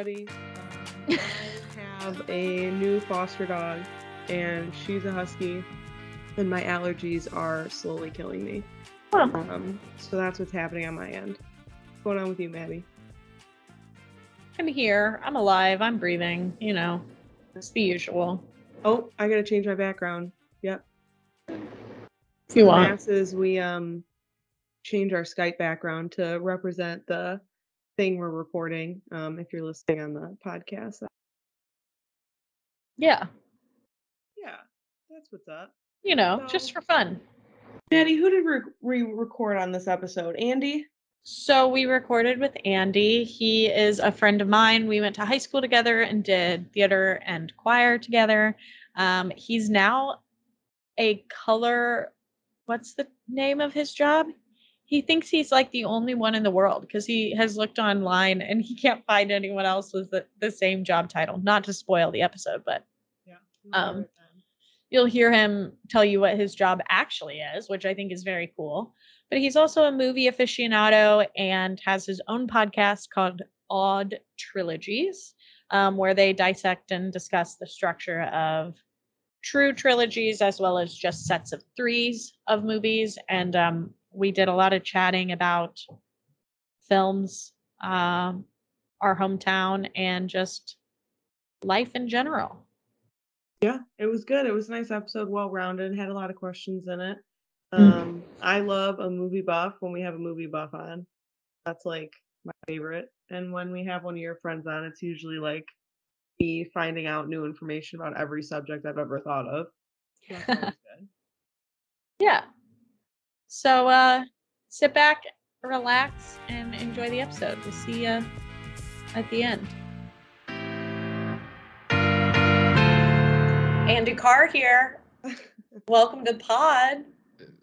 everybody. Um, I have a new foster dog, and she's a husky, and my allergies are slowly killing me. Huh. Um, so that's what's happening on my end. What's going on with you, Maddie? I'm here. I'm alive. I'm breathing. You know, it's the usual. Oh, I gotta change my background. Yep. If you want. Masses, we um change our Skype background to represent the thing we're recording. Um, if you're listening on the podcast, Yeah. yeah, that's what's up. You know, So- just for fun. Maddie, who did we we record on this episode? Andy. So we recorded with Andy. He is a friend of mine. We went to high school together and did theater and choir together. Um, he's now a color. What's the name of his job? He thinks he's like the only one in the world because he has looked online and he can't find anyone else with the, the same job title. Not to spoil the episode, but Yeah. Um, you'll hear him tell you what his job actually is, which I think is very cool. But he's also a movie aficionado and has his own podcast called Odd Trilogies, um, where they dissect and discuss the structure of true trilogies as well as just sets of threes of movies. And um, we did a lot of chatting about films, um, our hometown, and just life in general. Yeah, it was good. It was a nice episode, well rounded, had a lot of questions in it. Mm. Um, I love a movie buff when we have a movie buff on. That's like my favorite. And when we have one of your friends on, it's usually like me finding out new information about every subject I've ever thought of. So that's always good. Yeah. So uh sit back, relax, and enjoy the episode. We'll see you at the end. Andy Carr here. Welcome to pod.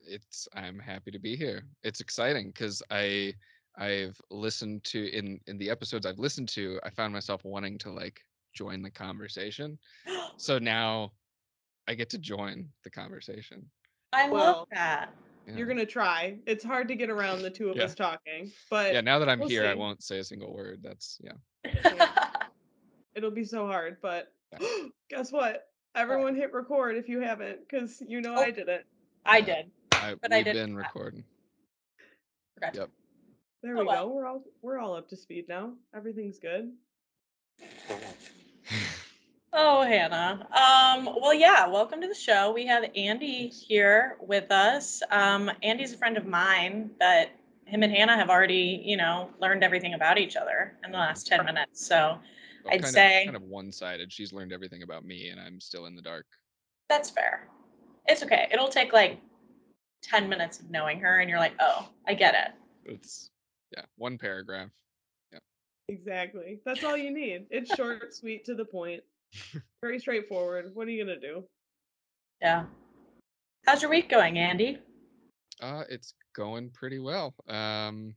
it's i'm happy to be here it's exciting because i i've listened to in in the episodes i've listened to i found myself wanting to like join the conversation so now i get to join the conversation I Well, love that. Yeah. You're gonna try. It's hard to get around the two of Yeah. us talking, but yeah now that i'm we'll here i won't say a single word that's yeah it'll be so hard. But Yeah. guess what? Everyone hit record if you haven't, because you know Oh. I did it. I did. I, But I we've didn't been recording Forgot. Yep. There Oh, we well. go. We're all we're all up to speed now. Everything's good. Oh, Hannah. Um, well, yeah, welcome to the show. We have Andy here with us. Um, Andy's a friend of mine, but him and Hannah have already, you know, learned everything about each other in the last 10 minutes. So well, I'd kind say- of kind of one-sided she's learned everything about me and i'm still in the dark that's fair. It's okay. It'll take like 10 minutes of knowing her, and you're like, oh, I get it. it's yeah one paragraph Yeah. Exactly. That's all you need. It's short, sweet, to the point. Very straightforward. What are you gonna do? Yeah. How's your week going, Andy? Uh, it's going pretty well. Um,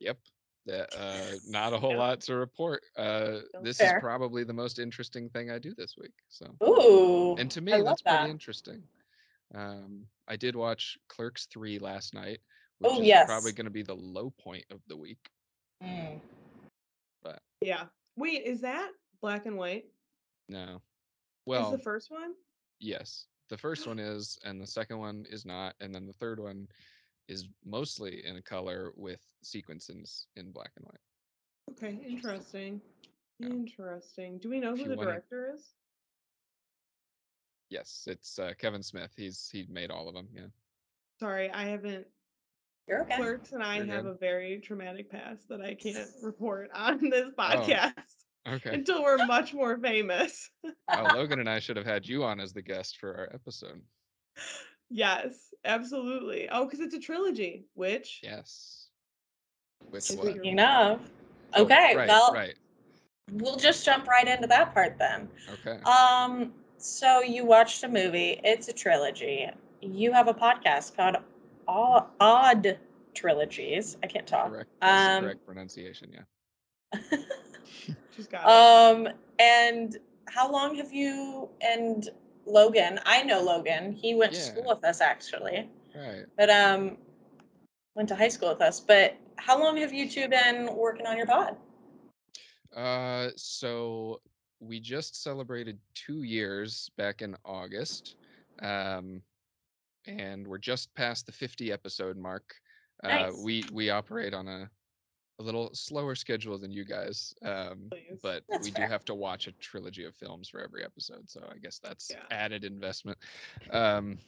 yep. That, uh, not a whole Yep. lot to report. Uh, this fair. is probably the most interesting thing I do this week. So, Ooh. and to me, love that's that. pretty interesting. Um, I did watch Clerks 3 last night, which Oh, is yes. probably going to be the low point of the week. Mm. But Yeah. Wait, is that black and white? no. is Well, the first one? yes. The first one is, and the second one is not. And then the third one is mostly in color with sequences in black and white. Okay, interesting. Yeah. Interesting. Do we know who the wanna- director is? Yes, it's uh, Kevin Smith. He's he made all of them. Yeah. Sorry, I haven't. You're okay. Clerks and I You're have good. a very traumatic past that I can't report on this Oh, podcast Okay. until we're much more famous. Oh, Logan and I should have had you on as the guest for our episode. yes, absolutely. Oh, because it's a trilogy, which Yes. Which Speaking one? of- Speaking of, Oh, okay, right, well, right. we'll just jump right into that part then. Okay. Um, so you watched a movie. It's a trilogy. You have a podcast called Odd, Odd Trilogies. I can't talk. correct. Um, correct pronunciation. Yeah. she's got um, and how long have you and Logan? I know Logan. He went to school with us actually. Right. But um, went to high school with us. But how long have you two been working on your pod? Uh, so we just celebrated two years back in August, um, and we're just past the 50 episode mark. Uh, Nice. we we operate on a a little slower schedule than you guys, um, but That's we fair. do have to watch a trilogy of films for every episode, so I guess that's Yeah. added investment. Um,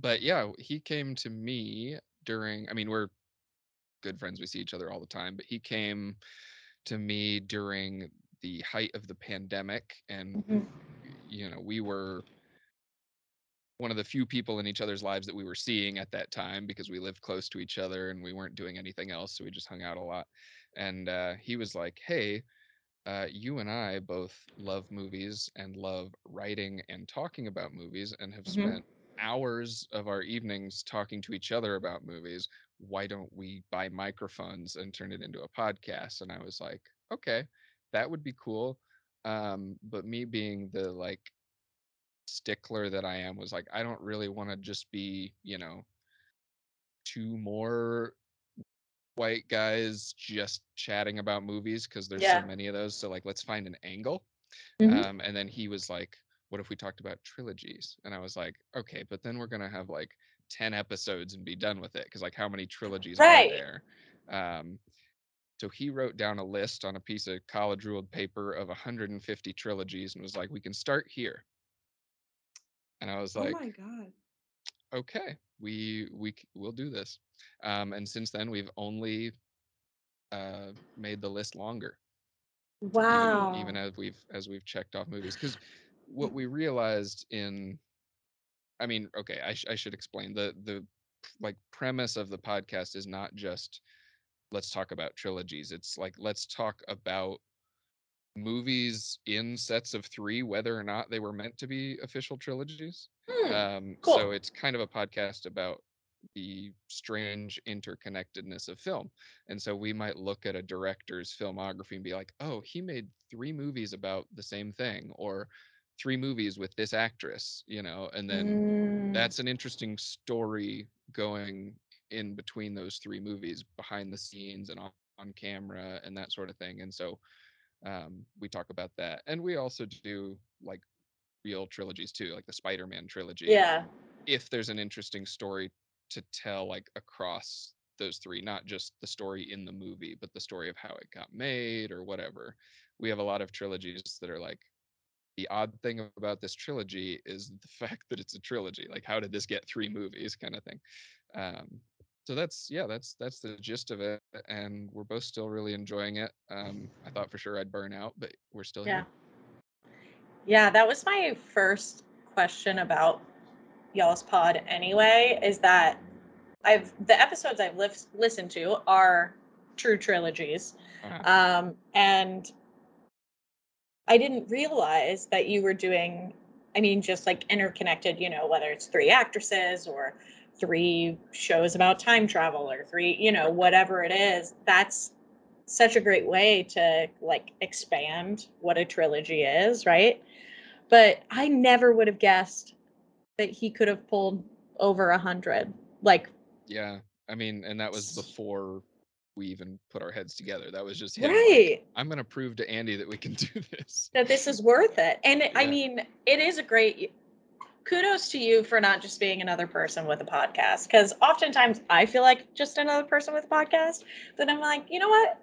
but yeah, he came to me during. I mean, we're good friends. We see each other all the time, but he came to me during the height of the pandemic and Mhm. you know we were one of the few people in each other's lives that we were seeing at that time because we lived close to each other and we weren't doing anything else so we just hung out a lot. And uh, he was like hey uh, you and i both love movies and love writing and talking about movies and have Mhm. spent hours of our evenings talking to each other about movies. Why don't we buy microphones and turn it into a podcast? And i was like okay that would be cool. Um but me being the like stickler that i am was like i don't really want to just be you know two more white guys just chatting about movies because there's Yeah. so many of those so like let's find an angle Mhm. um and then he was like what if we talked about trilogies and i was like okay but then we're gonna have like 10 episodes and be done with it because like how many trilogies Right. are there um so he wrote down a list on a piece of college ruled paper of 150 trilogies and was like we can start here and i was like, oh like my god. okay we we we'll do this um and since then we've only uh made the list longer Wow. even even as we've as we've checked off movies because what we realized in i mean okay I, sh- I should explain the the like premise of the podcast is not just let's talk about trilogies it's like let's talk about movies in sets of three whether or not they were meant to be official trilogies Hmm. um cool. so it's kind of a podcast about the strange interconnectedness of film and so we might look at a director's filmography and be like oh he made three movies about the same thing or three movies with this actress you know and then Mm. that's an interesting story going in between those three movies behind the scenes and on, on camera and that sort of thing and so um, we talk about that and we also do like real trilogies too like the spider-man trilogy yeah. if there's an interesting story to tell like across those three not just the story in the movie but the story of how it got made or whatever we have a lot of trilogies that are like the odd thing about this trilogy is the fact that it's a trilogy like how did this get three movies kind of thing um so that's yeah that's that's the gist of it and we're both still really enjoying it um i thought for sure i'd burn out but we're still Yeah. here Yeah, that was my first question about y'all's pod anyway, is that I've the episodes I've lis- listened to are true trilogies. Uh, Um and I didn't realize that you were doing I mean just like interconnected, you know, whether it's three actresses or three shows about time travel or three, you know, whatever it is. That's such a great way to like expand what a trilogy is, right? But I never would have guessed that he could have pulled over a hundred. Like, yeah i mean and that was before we even put our heads together that was just him like, right. i'm gonna prove to andy that we can do this that this is worth it. And I Yeah. mean, it is a great kudos to you for not just being another person with a podcast. Because oftentimes I feel like just another person with a podcast. But I'm like, you know what?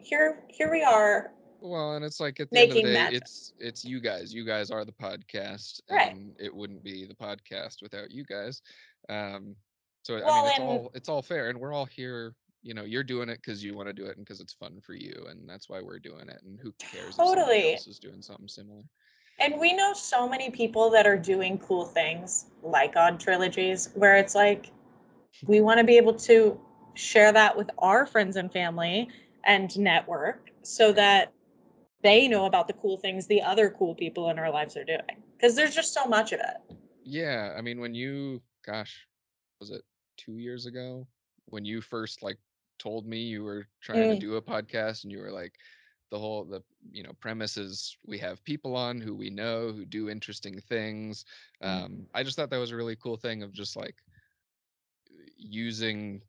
Here, here we are. well and it's like at the end of the Making day it's it's you guys you guys are the podcast Right. and it wouldn't be the podcast without you guys um so i mean it's and- all it's all fair and we're all here you know you're doing it because you want to do it and because it's fun for you and that's why we're doing it and who cares if somebody Totally. else is doing something similar And we know so many people that are doing cool things like odd trilogies where it's like we want to be able to share that with our friends and family and network so that they know about the cool things the other cool people in our lives are doing because there's just so much of it. Yeah, I mean, when you, gosh, was it two years ago when you first like told me you were trying Mm. to do a podcast and you were like, the whole the you know premise is we have people on who we know who do interesting things. Um, I just thought that was a really cool thing of just like, using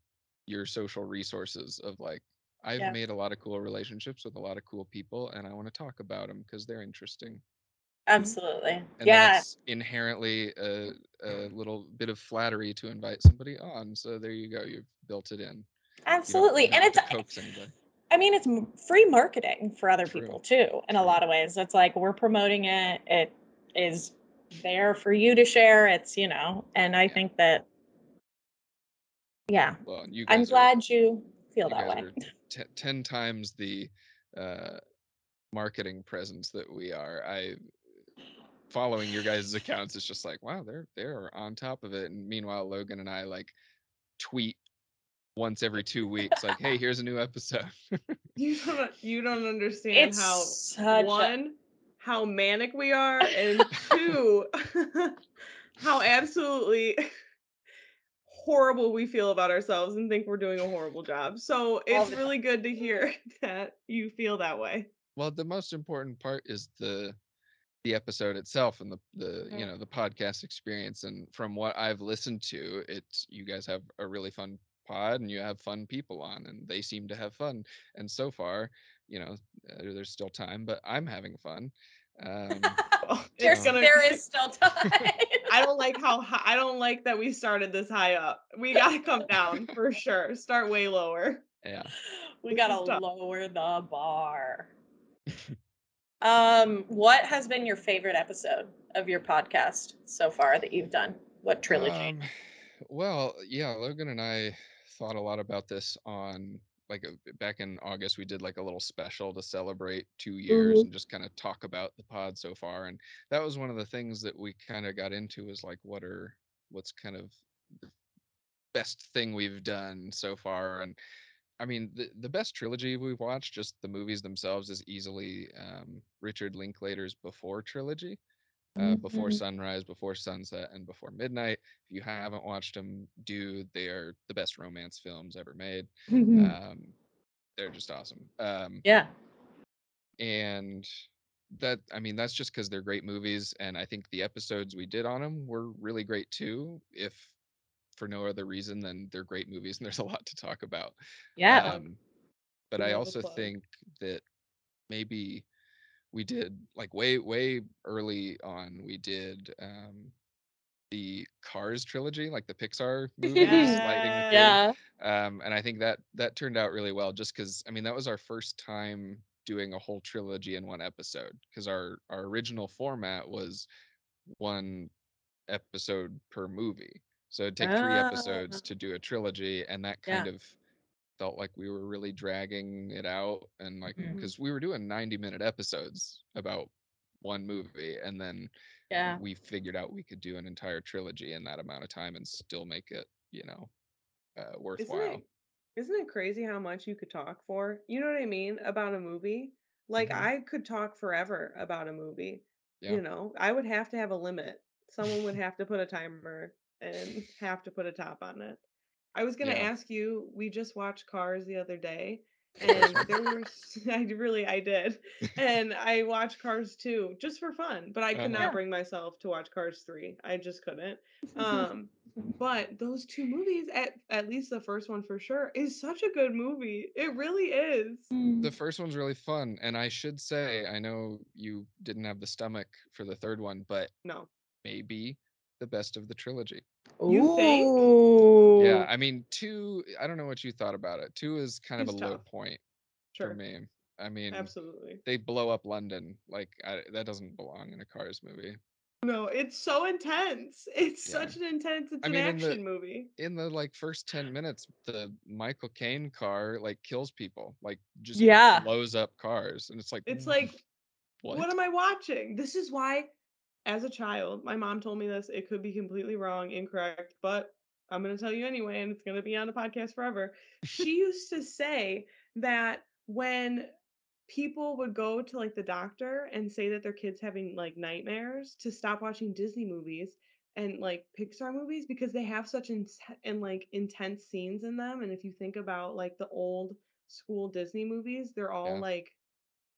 your social resources of like I've Yeah. made a lot of cool relationships with a lot of cool people and I want to talk about them because they're interesting. Absolutely. And yeah. it's inherently a, a little bit of flattery to invite somebody on. So there you go. You've built it in. You Absolutely. And have it's to coax anybody. I mean, it's free marketing for other True. people too, in a lot of ways. It's like we're promoting it. It is there for you to share. It's, you know, and I Yeah. think that, yeah, Well, you I'm are, glad you feel you that way. t- 10 times the uh, marketing presence that we are. I following your guys' accounts is just like, wow, they're they're on top of it. And meanwhile, Logan and I like tweet once every two weeks, like, hey, here's a new episode. You don't you don't understand It's how such a, one how manic we are and two how absolutely horrible we feel about ourselves and think we're doing a horrible job. So it's the really good to hear that you feel that way. well, the most important part is the the episode itself and the the you Mm. know the podcast experience. And from what I've listened to, it's you guys have a really fun pod and you have fun people on and they seem to have fun. And so far, you know, uh, there's still time, but I'm having fun. Um, Oh, There's, gonna there is still time. I don't like how hi- I don't like that we started this high up. We gotta come down for sure. Start way lower. yeah. we gotta tough. lower the bar. um, what has been your favorite episode of your podcast so far that you've done? What trilogy? Um, well, yeah, Logan and I thought a lot about this on like uh, back in August. We did like a little special to celebrate two years Mhm. and just kind of talk about the pod so far. And that was one of the things that we kind of got into was like, what are what's kind of the best thing we've done so far? And I mean, the the best trilogy we've watched, just the movies themselves, is easily um, Richard Linklater's Before trilogy uh, before Mhm. sunrise, before sunset, and before midnight. If you haven't watched them, do they are the best romance films ever made. Um, they're just awesome. Um, yeah. and that I mean that's just because they're great movies, and I think the episodes we did on them were really great too. If for no other reason than they're great movies and there's a lot to talk about. Yeah. Um, but I also think that maybe we did like way way early on we did um the Cars trilogy, like the Pixar movies, McQueen. yeah. Um, and I think that that turned out really well, just because I mean that was our first time doing a whole trilogy in one episode, because our our original format was one episode per movie, so it'd take three episodes Ah. to do a trilogy, and that Yeah. kind of felt like we were really dragging it out, and like because we were doing ninety minute episodes about one movie, and then Yeah. we figured out we could do an entire trilogy in that amount of time and still make it, you know, uh, Isn't it isn't it crazy how much you could talk for? You know what I mean? About a movie? Like Mhm. I could talk forever about a movie. Yeah. You know, I would have to have a limit. Someone would have to put a timer and have to put a top on it. I was gonna Yeah. ask you, we just watched Cars the other day, First and one? there were s- I really I did. And I watched Cars 2 just for fun, but I could Uh-huh. not Yeah. bring myself to watch Cars 3. I just couldn't. Um but those two movies, at at least the first one for sure, is such a good movie. It really is. The first one's really fun, and I should say, I know you didn't have the stomach for the third one, but No. maybe the best of the trilogy. You think? Yeah, I mean, two. I don't know what you thought about it. Two is kind of Two's a low point Sure. for me. I mean, Absolutely. they blow up London. Like I, that doesn't belong in a Cars movie. No, it's so intense. It's Yeah. such an intense, it's I an mean, in the- action movie. in the like first 10 minutes the michael Caine car like kills people like just Yeah. blows up cars and it's like It's "Mm, like, what, what am I watching? This is why, as a child, my mom told me this. It could be completely wrong, incorrect, but I'm going to tell you anyway, and it's going to be on the podcast forever. She used to say that when people would go to like the doctor and say that their kids having like nightmares to stop watching Disney movies and like Pixar movies because they have such in- and like intense scenes in them and if you think about like the old school Disney movies they're all Yeah. like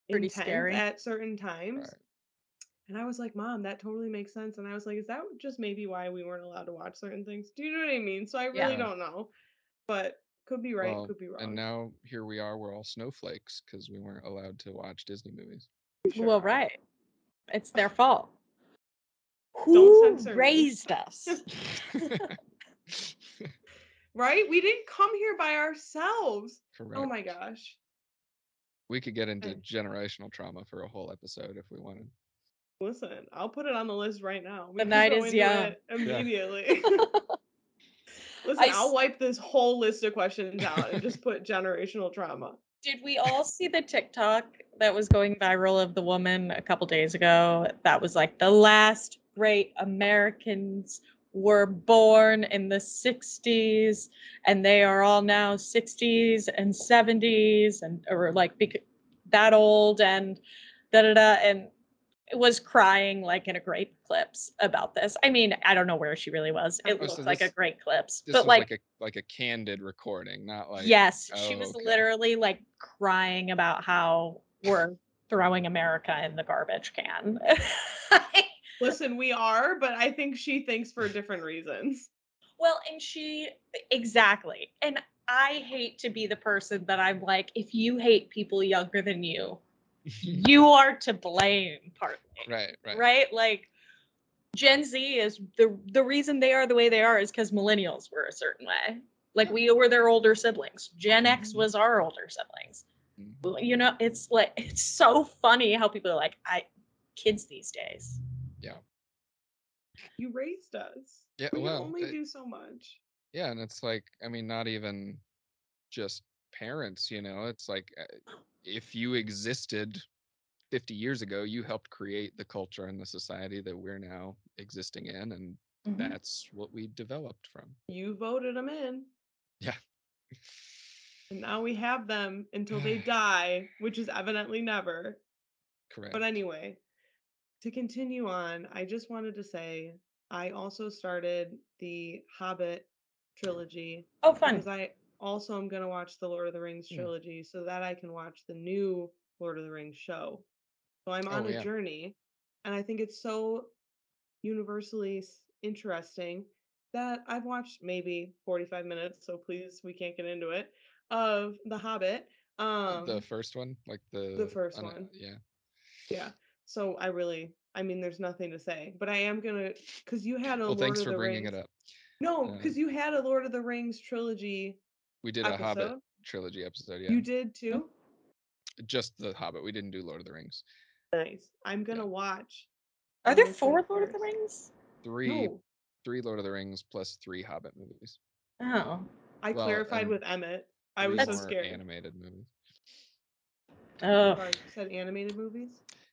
Pretty scary. at certain times Right. And I was like, Mom, that totally makes sense. And I was like, Is that just maybe why we weren't allowed to watch certain things? Do you know what I mean? So I really Yeah. don't know. But could be right, Well, could be wrong. and now here we are. We're all snowflakes because we weren't allowed to watch Disney movies. Sure well, right. It's their fault. Who censor me. raised us? Right? We didn't come here by ourselves. Correct. Oh my gosh. We could get into generational trauma for a whole episode if we wanted. Listen, I'll put it on the list right now. We The night is young. it Immediately. Listen, I I'll s- wipe this whole list of questions out and just put generational trauma. Did we all see the TikTok that was going viral of the woman a couple days ago? That was like the last great Americans were born in the 60s and they are all now 60s and 70s and or like bec- that old and da da da and it was crying like in a great clips about this. I mean, I don't know where she really was. Oh, it Oh, looked so like a this- great clips, This but like like, a like a candid recording, not like yes, she oh, was okay. literally like crying about how we're throwing America in the garbage can. Listen, we are, but I think she thinks for different reasons. well, and she exactly. And I hate to be the person that I'm like, if you hate people younger than you, you are to blame partly. right, right, Right? Like Gen Z is the the reason they are the way they are is because millennials were a certain way. Like we were their older siblings. Gen X Mhm. was our older siblings. Mhm. You know it's like it's so funny how people are like i kids these days Yeah. You raised us. Yeah, we well, only it- do so much. Yeah, and it's like, I mean, not even just parents, you know, it's like uh, if you existed 50 years ago, you helped create the culture and the society that we're now existing in, and Mm-hmm. that's what we developed from. You voted them in, Yeah. and now we have them until they die, which is evidently never. Correct. But anyway, to continue on, I just wanted to say I also started the Hobbit trilogy oh fun because I also I'm going to watch the Lord of the Rings Hmm. trilogy so that I can watch the new Lord of the Rings show. So I'm on Oh, a yeah. journey, and I think it's so universally interesting that I've watched maybe 45 minutes, so please, we can't get into it, of The Hobbit. Um, the first one, like the the first un- one. yeah. yeah. So I really, I mean, there's nothing to say, but I am gonna, because you had a Well, Lord thanks of for the bringing Rings. it up. No, Uh, because you had a Lord of the Rings trilogy We did a Hobbit trilogy episode. Yeah, You did too. just the Hobbit. We didn't do Lord of the Rings. Nice. I'm gonna watch. are there four lord of the rings Three, No, three Lord of the Rings plus three Hobbit movies. oh I Well, clarified with Emmett. I was so more scared. animated movies. oh Sorry, you said animated movies.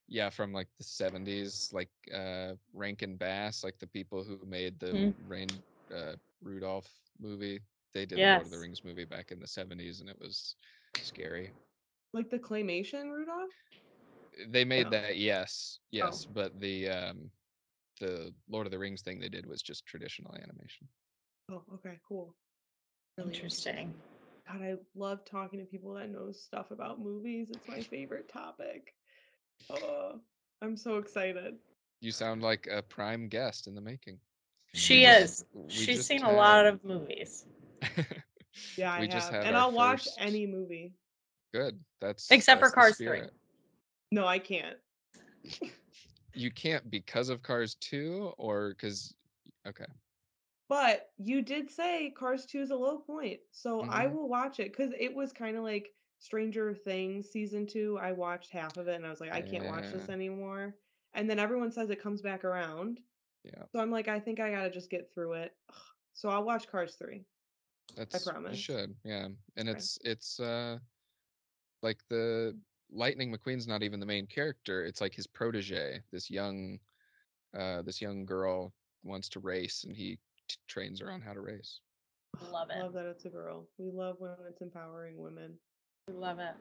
Yeah, from like the seventies, like uh Rankin Bass, like the people who made the Mhm. Rain uh Rudolph movie. They did the Lord of the Rings movie back in the seventies and it was scary. Like the claymation Rudolph? They made No. that, yes, yes, Oh. but the um the Lord of the Rings thing they did was just traditional animation. Oh, okay, cool. Really interesting God, I love talking to people that know stuff about movies. It's my favorite topic. Oh, I'm so excited. You sound like a prime guest in the making. she just- is we she's just seen a lot of movies Yeah, I we just have, had and I'll watch any movie. Good. That's Except for that's the Cars 3. No, I can't. You can't because of Cars 2 or because okay. But you did say Cars 2 is a low point. So I Mhm. will watch it because it was kind of like Stranger Things season two. I watched half of it and I was like, I can't watch this anymore. And then everyone says it comes back around. Yeah. So I'm like, I think I gotta just get through it. So I'll watch Cars 3. That's you promise. should. Yeah. And Okay. it's it's uh like the Lightning McQueen's not even the main character. It's like his protege. This young uh this young girl wants to race and he t- trains her on how to race. Love it. Love that it's a girl. We love when it's empowering women. we love it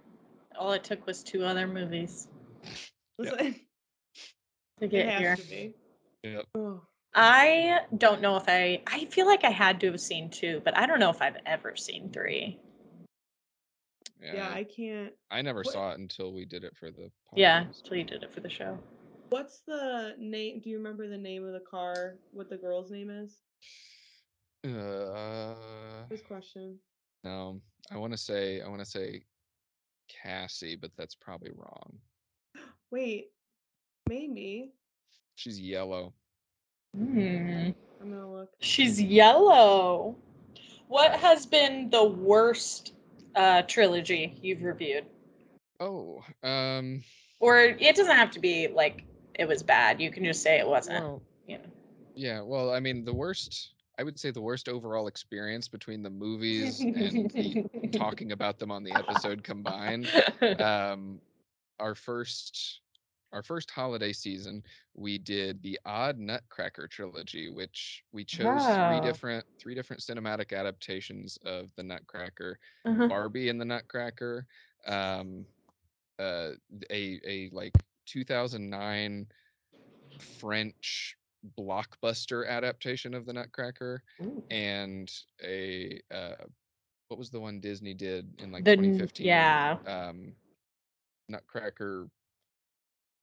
all it took was two other movies Yep. Listen, to it get has here to be. Yep. Oh, I don't know if I I feel like I had to have seen two, but I don't know if I've ever seen three. Yeah. yeah, I, I can't. I never what- saw it until we did it for the Yeah, podcast. until you did it for the show. What's the name? Do you remember the name of the car? What the girl's name is? Uh, This question. no, I want to say I want to say Cassie, but that's probably wrong. Wait, maybe. She's yellow. Hmm. I'm gonna look. She's yellow. What has been the worst uh, trilogy you've reviewed? Oh, um, Or it doesn't have to be like it was bad. You can just say it wasn't. well, you know. yeah. Well, I mean, the worst. I would say the worst overall experience between the movies and the talking about them on the episode combined. Um, our first our first holiday season, we did the Odd Nutcracker trilogy, which we chose three different three different cinematic adaptations of the Nutcracker. Uh-huh. Barbie and the Nutcracker, um, uh, a a like 2009 French blockbuster adaptation of the Nutcracker, Ooh. and a uh, what was the one Disney did in like The n- 2015? yeah. um, Nutcracker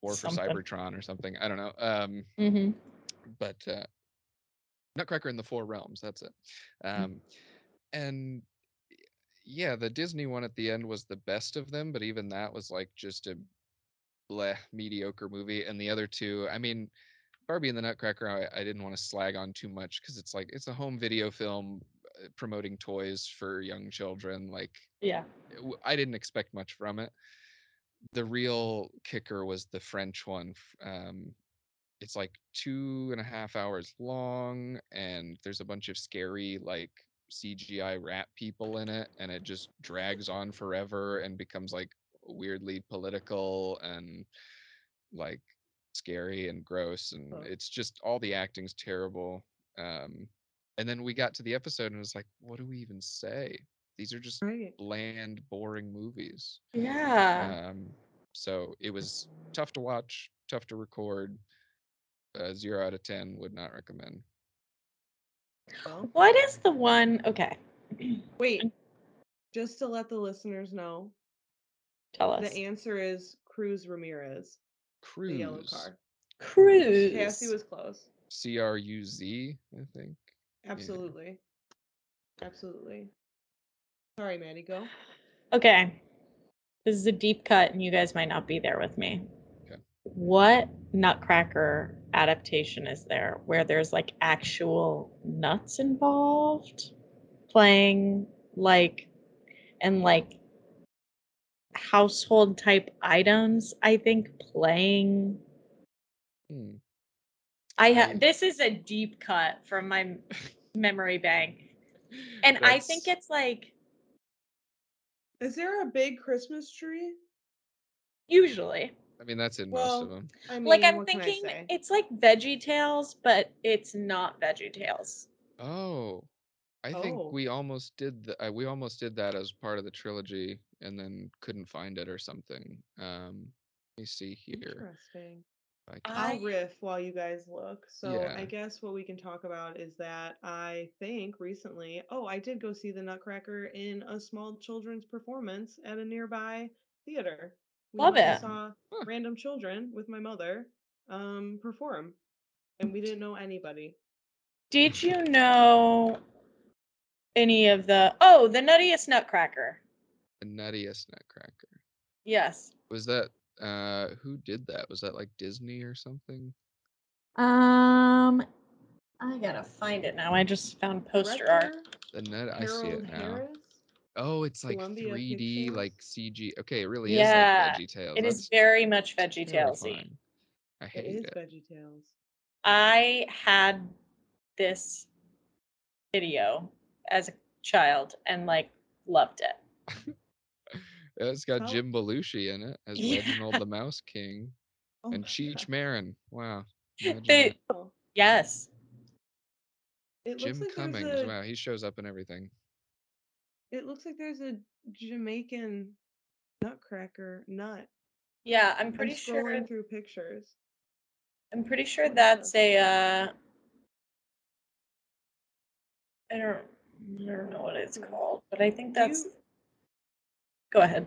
War for Something. Cybertron or something. I don't know. Um, hmm but uh, Nutcracker in the Four Realms. That's it. Mm. Um, and yeah, the Disney one at the end was the best of them, but even that was like just a bleh mediocre movie. And the other two, I mean, Barbie and the Nutcracker, I, I didn't want to slag on too much because it's like it's a home video film uh, promoting toys for young children. Like Yeah. I didn't expect much from it. The real kicker was the French one. Um, it's like two and a half hours long, and there's a bunch of scary like CGI rat people in it, and it just drags on forever and becomes like weirdly political and like scary and gross, and Oh. it's just all the acting's terrible. Um, and then we got to the episode and it was like, what do we even say? These are just Right. bland, boring movies. Yeah. Um, so it was tough to watch, tough to record. Uh, zero out of ten would not recommend. What is the one? Okay. wait. Just to let the listeners know, Tell us. the answer is Cruz Ramirez, Cruise. the yellow car. Cruise. Cassie was close. C R U Z, I think. Absolutely. Absolutely. Sorry, Maddie, go. Okay. This is a deep cut, and you guys might not be there with me. Okay. What Nutcracker adaptation is there where there's like actual nuts involved? Playing like, and like household type items, I think, playing. Hmm. I have this is a deep cut from my memory bank. And I think it's like Is there a big Christmas tree? usually. I mean, that's in Well, most of them. I mean, like I'm what can I thinking it's like Veggie Tales, but it's not Veggie Tales. Oh, I think Oh. we almost did the, uh, we almost did that as part of the trilogy, and then couldn't find it or something. Um, let me see here. Interesting. If I I'll riff while you guys look. So Yeah. I guess what we can talk about is that I think recently, oh, I did go see the Nutcracker in a small children's performance at a nearby theater. We Love went and it. Saw Huh. random children with my mother um perform, and we didn't know anybody. Did you know any of the oh the Nuttiest Nutcracker? The Nuttiest Nutcracker. Yes. Was that uh who did that? Was that like Disney or something? Um, I gotta find it now. I just found poster art. The Nut I see it now. Harris. Oh, it's like Columbia 3D, Pictures. like CG. Okay, it really Yeah, is like Veggie Tales. It is That's very much Veggie Talesy. I hate is it. Veggie Tales. I had this video as a child and like loved it. Yeah, It's got How- Jim Belushi in it as Yeah. Reginald the Mouse King Oh and Cheech God. Marin. Wow. Oh, yes. It looks Jim like Cummings. a Wow, he shows up in everything. It looks like there's a Jamaican nutcracker nut. Yeah, I'm I'm pretty sure scrolling through pictures. I'm pretty sure that's a uh I don't I don't know what it's Hmm. called, but I think Do that's you- Go ahead.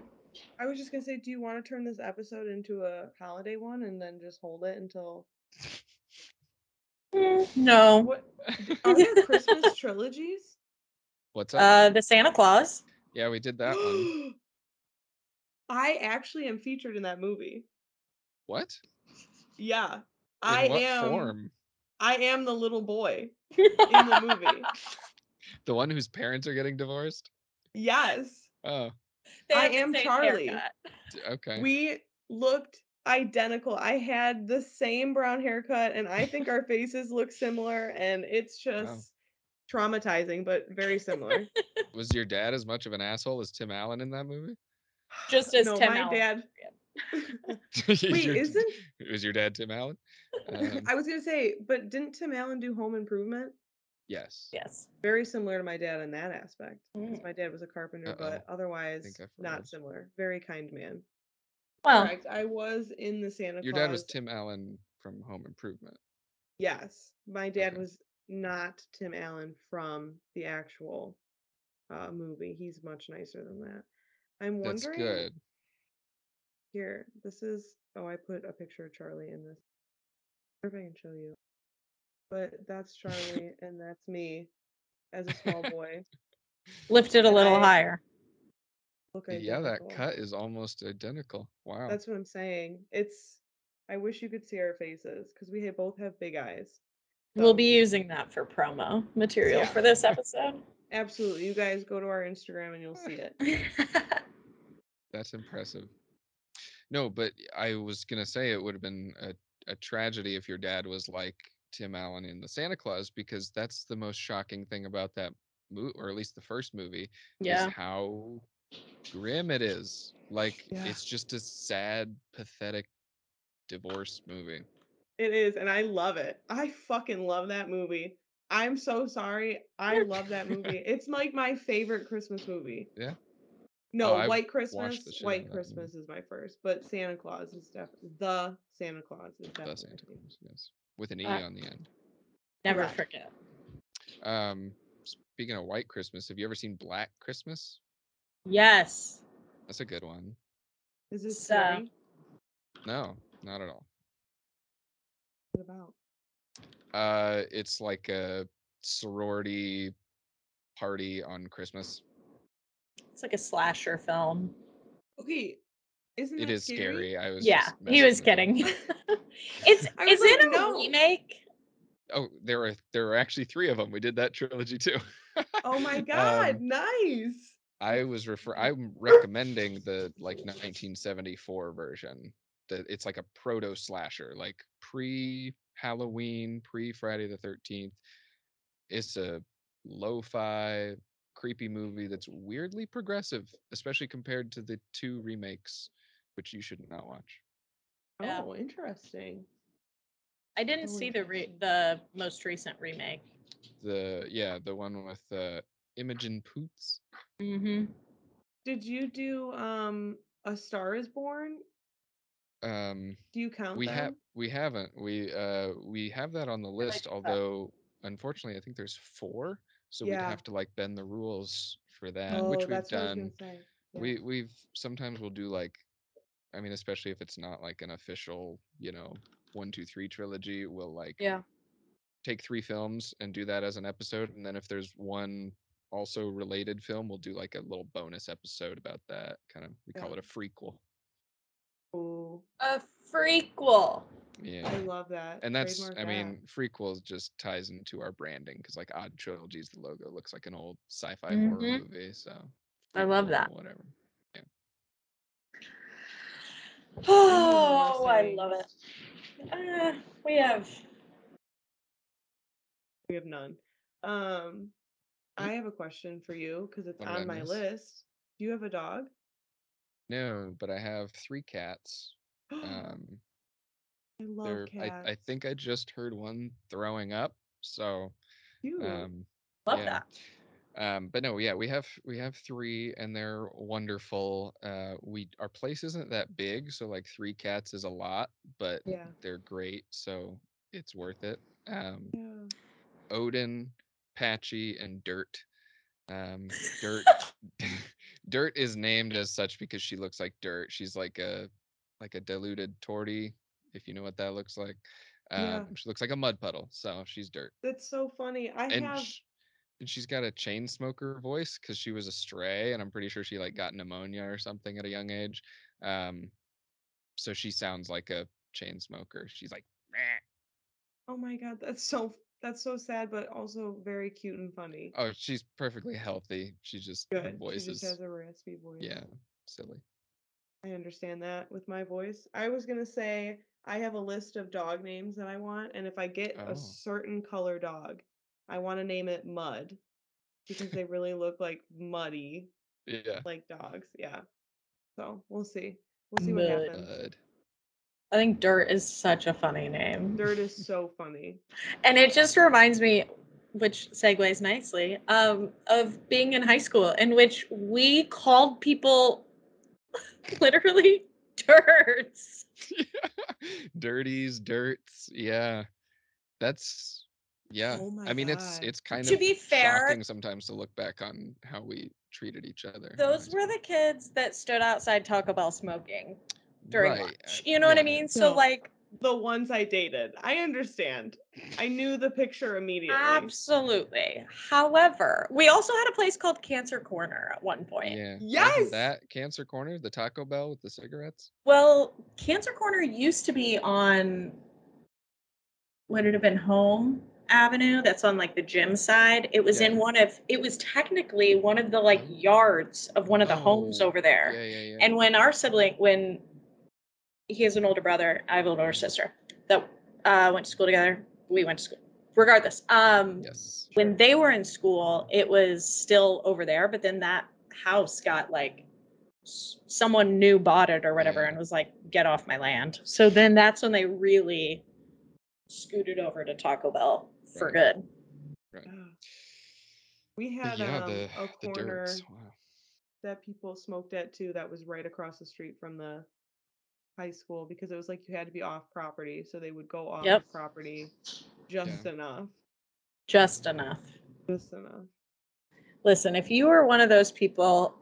I was just gonna say, do you want to turn this episode into a holiday one and then just hold it until Mm, no. what are there Christmas trilogies? What's up? Uh, the Santa Claus. yeah, we did that one. I actually am featured in that movie. What? Yeah. In I what am form? I am the little boy in the movie. The one whose parents are getting divorced? Yes. Oh, They I am Charlie. haircut. okay. We looked identical. I had the same brown haircut and I think our faces look similar and it's just traumatizing but very similar. Was your dad as much of an asshole as Tim Allen in that movie? Just as no, Tim my Allen. dad Wait, your- isn't Was your dad Tim Allen? Um, I was gonna say, but didn't Tim Allen do Home Improvement? Yes. Yes. Very similar to my dad in that aspect. 'cause Mm. my dad was a carpenter, Uh-oh. but otherwise not similar. Very kind man. Well, Correct. I was in the Santa Your Claus. dad was Tim Allen from Home Improvement. Yes, my dad Okay. was not Tim Allen from the actual uh, movie. He's much nicer than that. I'm wondering. That's wondering. good. Here, this is. Oh, I put a picture of Charlie in this. I wonder if I can show you. But that's Charlie, and that's me as a small boy. lift it a little I- higher. Look Yeah, that cut is almost identical. Wow. That's what I'm saying. It's. I wish you could see our faces because we both have big eyes. We'll be using that for promo material Yeah. for this episode. absolutely. You guys go to our Instagram and you'll see it. That's impressive. No, but eh, I was gonna say it would have been a, a tragedy if your dad was like Tim Allen in the Santa Claus because that's the most shocking thing about that movie, or at least the first movie, yeah. is how grim it is. Like Yeah. it's just a sad, pathetic divorce movie. It is, and I love it. I fucking love that movie. I'm so sorry. I love that movie. It's like my favorite Christmas movie. Yeah? Oh, no, I've White Christmas. the White that movie. Christmas is my first, but Santa Claus is definitely the Santa Claus is The definitely. Santa. Claus, yes, with an E Uh, on the end. Never Correct. forget. Um, speaking of White Christmas, have you ever seen Black Christmas? Yes. That's a good one. Is this So- scary? No, not at all. What about? Uh, it's like a sorority party on Christmas. It's like a slasher film. Okay, isn't It that is scary. I was Yeah, just he was messing with you. kidding. it's I was is like, it a no. remake? Oh, there are there were actually three of them. We did that trilogy too. Oh my god, Um, nice. I was refer. I'm recommending the like 1974 version. That it's like a proto slasher, like pre Halloween, pre Friday the 13th. It's a lo-fi, creepy movie that's weirdly progressive, especially compared to the two remakes, which you should not watch. Yeah. Oh, interesting. I didn't Oh, see the re- the most recent remake. The yeah, the one with uh, Imogen Poots. Mm-hmm. Did you do um A Star Is Born? Um, Do you count we them? have we haven't we uh we have that on the list. think so. Although unfortunately, I think there's four, so we'd have to like bend the rules for that, oh, which we've that's what I was done. say. Yeah. We we've sometimes we'll do like, I mean, especially if it's not like an official, you know, one two three trilogy. We'll like Yeah. take three films and do that as an episode, and then if there's one also related film, we'll do like a little bonus episode about that. Kind of we call it a frequel. Ooh, A frequel. Yeah. I love that. and that's Trademark i that. mean frequels just ties into our branding because like odd trilogies the logo looks like an old sci-fi Mhm. horror movie so I love that. whatever Oh, I love it. Uh, we have we have none. Um, I have a question for you because it's What on my miss? list. Do you have a dog? no but i have three cats um I love cats. I, I think i just heard one throwing up so Cute. um love yeah. that. Um but no yeah we have we have three and they're wonderful uh we our place isn't that big so like three cats is a lot but yeah. they're great so it's worth it um Yeah. Odin, Patchy, and Dirt. Um, Dirt, Dirt is named as such because she looks like dirt. She's like a like a diluted torty, if you know what that looks like. Um, Yeah. She looks like a mud puddle, so she's dirt. That's so funny. I And, have sh- and she's got a chain smoker voice because she was a stray, and I'm pretty sure she like got pneumonia or something at a young age. Um, so she sounds like a chain smoker. She's like, "Meh." oh my god, that's so that's so sad, but also very cute and funny. oh, she's perfectly healthy. She just her Good. voice she just is has a raspy voice. yeah, silly. I understand that with my voice. I was gonna say I have a list of dog names that I want, and if I get Oh. a certain color dog, I want to name it Mud because they really look like muddy Yeah. like dogs. Yeah. So we'll see. We'll see what Mud. happens. I think Dirt is such a funny name. Dirt is so funny. And it just reminds me, which segues nicely, um, of being in high school in which we called people literally dirts. Dirties, dirts. Yeah. That's yeah. Oh I mean it's God. it's kind To of to be fair- shocking sometimes to look back on how we treated each other. Those were the kids that stood outside Taco Bell smoking during Right, lunch. uh, You know what I mean? So No. like The ones I dated. I understand. I knew the picture immediately. absolutely. However, we also had a place called Cancer Corner at one point. Yeah. Yes! That Cancer Corner, the Taco Bell with the cigarettes? Well, Cancer Corner used to be on would it have been Home Avenue? That's on like the gym side. It was in one of it was technically one of the like Oh. yards of one of the homes Oh, over there. Yeah, yeah, yeah. And when our sibling, when he has an older brother, I have an older sister that uh, went to school together. We went to school. Regardless, um, yes. when they were in school, it was still over there, but then that house got like someone new bought it or whatever Yeah. and was like, get off my land. So then that's when they really scooted over to Taco Bell for good. Ugh. We had yeah, um, the a corner dirts. Wow. that people smoked at too that was right across the street from the high school because it was like you had to be off property so they would go off Yep. property just enough Just enough. just enough Listen, if you were one of those people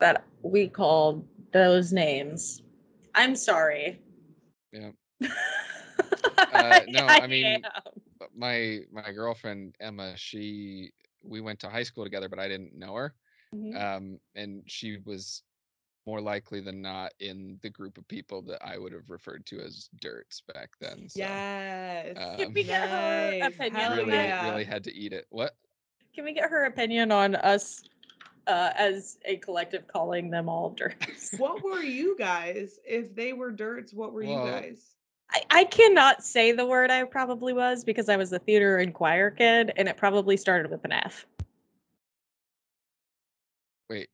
that we called those names, I'm sorry. Yeah. uh, no, I mean, But my my girlfriend Emma, she we went to high school together, but I didn't know her. Mm-hmm. Um, and she was more likely than not in the group of people that I would have referred to as dirts back then. So yes um, we get her opinion really, yeah. really had to eat it. What? Can we get her opinion on us uh, as a collective calling them all dirts? what were you guys if they were dirts what were Well, you guys I, I cannot say the word I probably was because I was a theater and choir kid and it probably started with an F. Wait.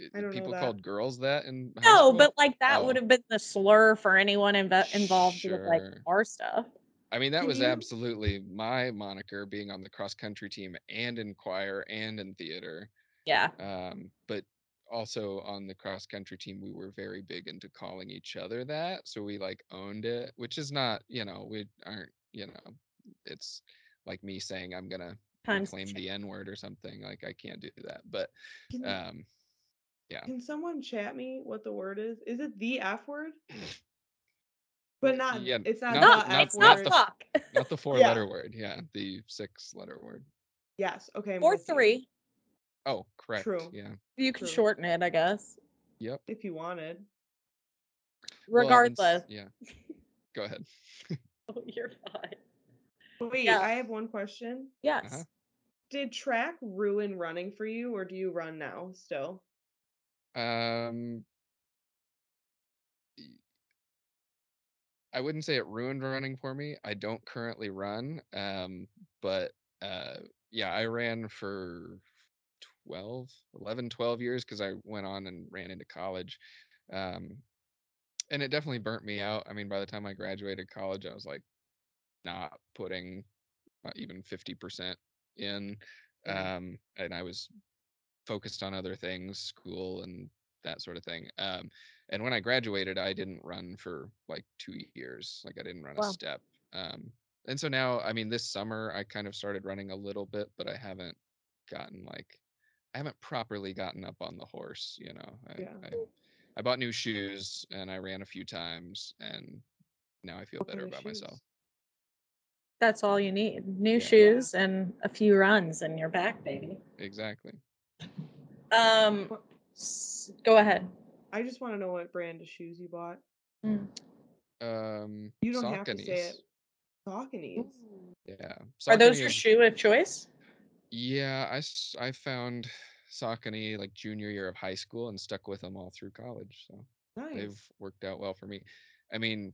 i- I don't people that. called girls that in high No, school? but like that would Oh. have been the slur for anyone inv- involved with like Sure. our stuff. I mean, that Can was you- absolutely my moniker being on the cross country team and in choir and in theater. Yeah. Um, but also on the cross country team, we were very big into calling each other that. So we like owned it, which is not, you know, we aren't, you know, it's like me saying I'm gonna Times claim the N word or something. Like I can't do that. But can, um, yeah. can someone chat me what the word is is it the f word but not yeah, it's not, not- the not- f it's not word the- fuck. not the four Yeah. letter word. Yeah, the six letter word. yes okay I'm Or with you, three. Oh, correct. True. Yeah. You can True. shorten it, I guess. Yep. if you wanted Well, Regardless. yeah. Go ahead. Oh, you're fine. wait Yeah. i have one question Yes. Uh-huh. did track ruin running for you or do you run now still Um, I wouldn't say it ruined running for me. I don't currently run. Um, but uh, yeah, I ran for 12, 11, 12 years because I went on and ran into college. Um, and it definitely burnt me out. I mean, by the time I graduated college, I was like not putting uh, even 50% in. Um, and I was focused on other things, school and that sort of thing. Um, and when I graduated, I didn't run for like two years. Like I didn't run Wow. a step. Um, and so now, I mean, this summer I kind of started running a little bit, but I haven't gotten like I haven't properly gotten up on the horse. You know, I, Yeah. I, I bought new shoes and I ran a few times, and now I feel better about myself. That's all you need. New Yeah. shoes and a few runs and you're back, baby. Exactly. Um go ahead. I just want to know what brand of shoes you bought. Mm. Um, You don't have to say it. Sauconies. Sauconies. Yeah. Are those your shoe of choice? Yeah, I I found Saucony like junior year of high school and stuck with them all through college. So Nice. they've worked out well for me. I mean,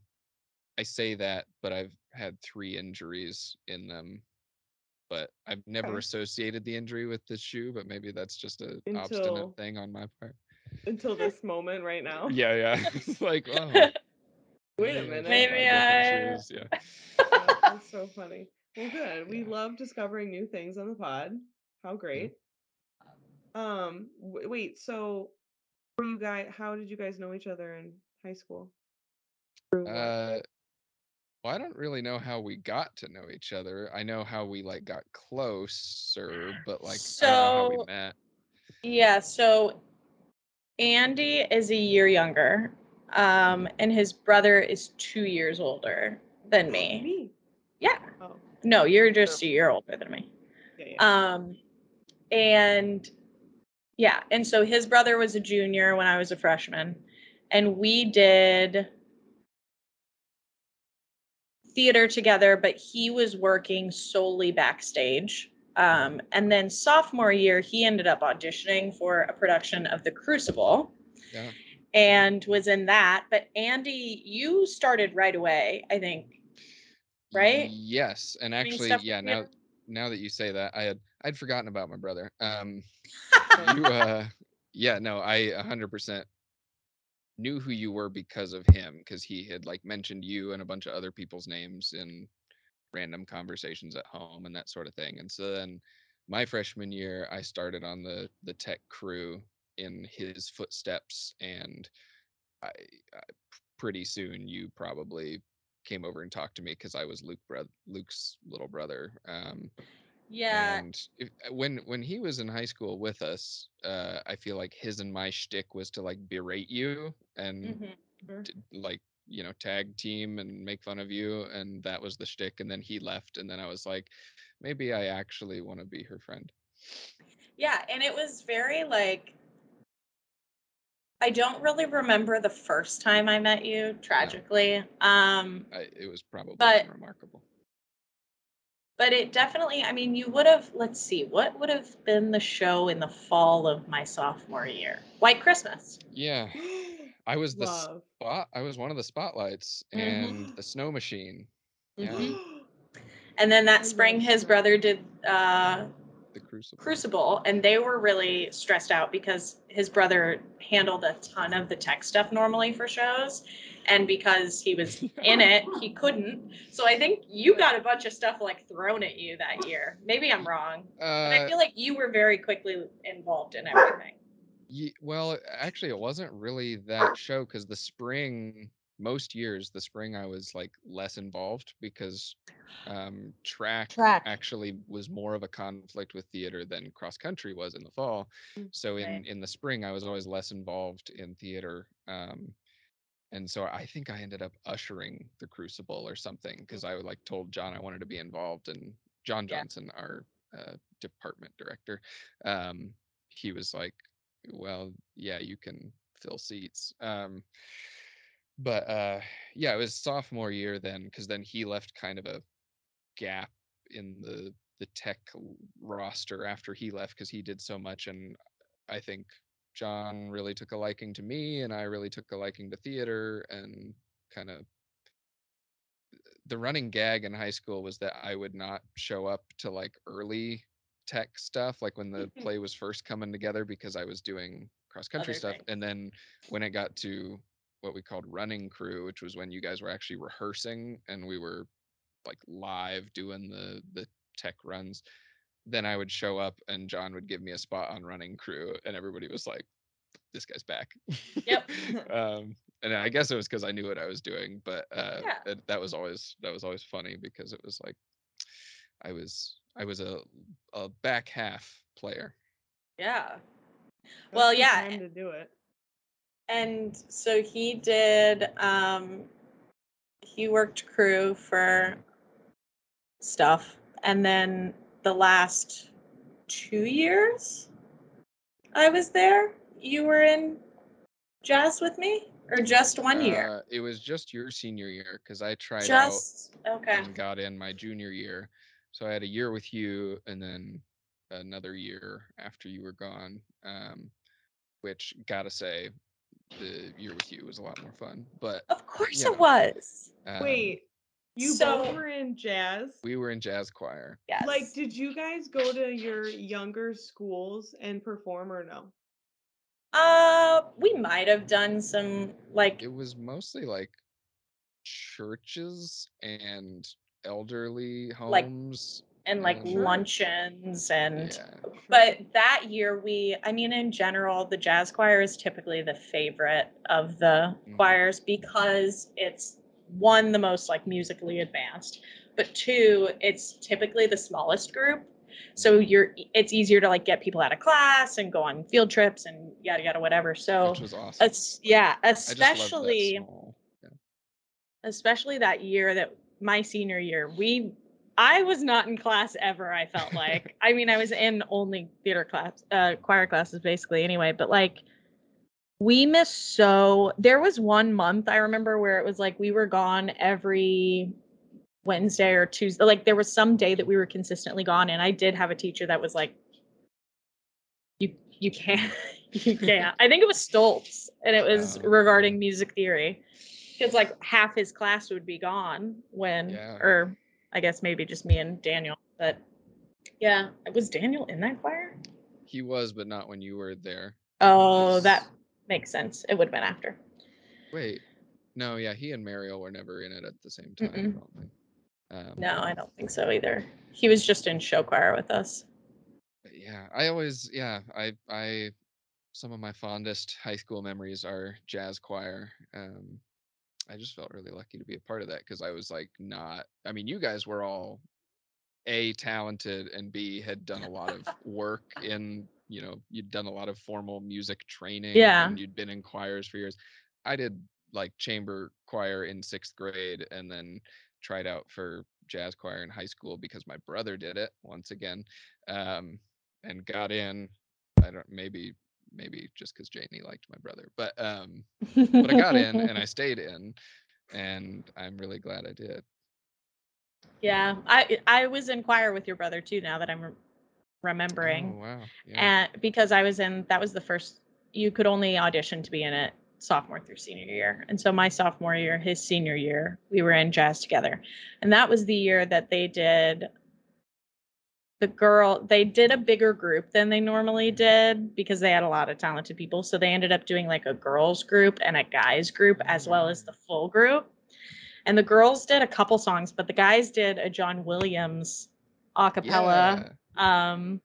I say that, but I've had three injuries in them. But I've never Okay. associated the injury with the shoe, but maybe that's just a Until- obstinate thing on my part. Until this moment right now. Yeah, yeah. it's like, oh, Wait a minute. Maybe buy I- Yeah. Yeah, that's so funny. Well, good. We Yeah. love discovering new things on the pod. How great. Um, w- wait. So, were you guys? How did you guys know each other in high school? Uh, well, I don't really know how we got to know each other. I know how we like got closer, but like I don't know how we met. Yeah, so Andy is a year younger. Um and his brother is 2 years older than me. Me. Yeah. Oh, No, you're just a year older than me. yeah, yeah. Um, and yeah, and so his brother was a junior when I was a freshman, and we did theater together, but he was working solely backstage. Um, and then sophomore year, he ended up auditioning for a production of The Crucible Yeah. and was in that. But Andy, you started right away, I think. Right? Yes, and actually, yeah. Now, now that you say that, I had I'd forgotten about my brother. Um, you, uh, yeah, no, I hundred percent knew who you were because of him, because he had like mentioned you and a bunch of other people's names in random conversations at home and that sort of thing. And so then, my freshman year, I started on the the tech crew in his footsteps, and I, I pretty soon you probably came over and talked to me because I was Luke bro- Luke's little brother. Um, Yeah. and if, uh, when when he was in high school with us, uh, I feel like his and my shtick was to like berate you and mhm. T- like you know tag team and make fun of you, and that was the shtick. And then he left, and then I was like, maybe I actually want to be her friend. Yeah, and it was very like I don't really remember the first time I met you, tragically. Um, I, it was probably But- remarkable. but it definitely, I mean, you would have, let's see, what would have been the show in the fall of my sophomore year? White Christmas. Yeah, I was the Love. spot. I was one of the spotlights and the snow machine. Yeah. Mhm. And then that spring, his brother did uh, The crucible. Crucible, and they were really stressed out because his brother handled a ton of the tech stuff normally for shows. And because he was in it, he couldn't. So I think you got a bunch of stuff like thrown at you that year. Maybe I'm wrong. But I Uh, feel like you were very quickly involved in everything. Ye- well, actually, it wasn't really that show because the spring, most years, the spring I was like less involved because um, track, Track. actually was more of a conflict with theater than cross country was in the fall. Mm, So in right. in the spring, I was always less involved in theater. Um, and so I think I ended up ushering the Crucible or something because I like told John I wanted to be involved, and John Yeah. Johnson, our uh, department director, um, he was like, "Well, yeah, you can fill seats." Um, but uh, yeah, it was sophomore year then because then he left kind of a gap in the the tech roster after he left because he did so much, and I think John really took a liking to me, and I really took a liking to theater, and kind of the running gag in high school was that I would not show up to like early tech stuff, like when the play was first coming together, because I was doing cross country Other stuff. things. And then when it got to what we called running crew, which was when you guys were actually rehearsing and we were like live doing the the tech runs, then I would show up and John would give me a spot on running crew, and everybody was like, "This guy's back." Yep. um, and I guess it was because I knew what I was doing, but uh, Yeah. it, that was always that was always funny because it was like I was I was a a back half player. Yeah. That's Well, the yeah, time to do it. And so he did um he worked crew for stuff and then the last 2 years I was there. You were in jazz with me or just one year? Uh, it was just your senior year because I tried Just out okay. and got in my junior year. So I had a year with you and then another year after you were gone. Um, which gotta say, the year with you was a lot more fun. But Of course you know, it was. um, Wait, you so- both were in jazz? we were in jazz choir. Yes. Like, did you guys go to your younger schools and perform or no? uh we might have done some like It was mostly like churches and elderly Like, homes. And like Sure. luncheons and yeah. But that year, we, I mean, in general, the jazz choir is typically the favorite of the Mhm. choirs because it's one, the most like musically advanced, but two, it's typically the smallest group. So you're, it's easier to like get people out of class and go on field trips and yada, yada, whatever. So which was awesome. it's, yeah, I just loved that especially small- especially that year that my senior year we i was not in class ever i felt like. I mean i was in only theater class uh choir classes basically anyway but like we missed so there was one month i remember where it was like we were gone every wednesday or tuesday like there was some day that we were consistently gone and i did have a teacher that was like you you can't you can't. I think it was stoltz and it was Oh, regarding music theory because like half his class would be gone when Yeah. or i guess maybe just me and daniel but yeah was daniel in that choir He was, but not when you were there. oh Yes. that makes sense it would have been after Wait, no, yeah, he and Mariel were never in it at the same time. I Mm-mm. don't think. Um, no i don't think so either he was just in show choir with us yeah, I always, yeah, I, I, some of my fondest high school memories are jazz choir. Um, I just felt really lucky to be a part of that because I was like not. I mean, you guys were all a talented and b had done a lot of work in you know you'd done a lot of formal music training Yeah. and you'd been in choirs for years i did like chamber choir in sixth grade and then tried out for jazz choir in high school because my brother did it once again um and got in i don't maybe maybe just because janie liked my brother but um but i got in and i stayed in and i'm really glad i did yeah i i was in choir with your brother too now that i'm remembering oh wow yeah and because I was in that was the first you could only audition to be in it sophomore through senior year. And so my sophomore year, his senior year, we were in jazz together. And that was the year that they did the girl they did a bigger group than they normally did because they had a lot of talented people. So they ended up doing like a girls group and a guys group as well as the full group. And the girls did a couple songs, but the guys did a John Williams a cappella Yeah. um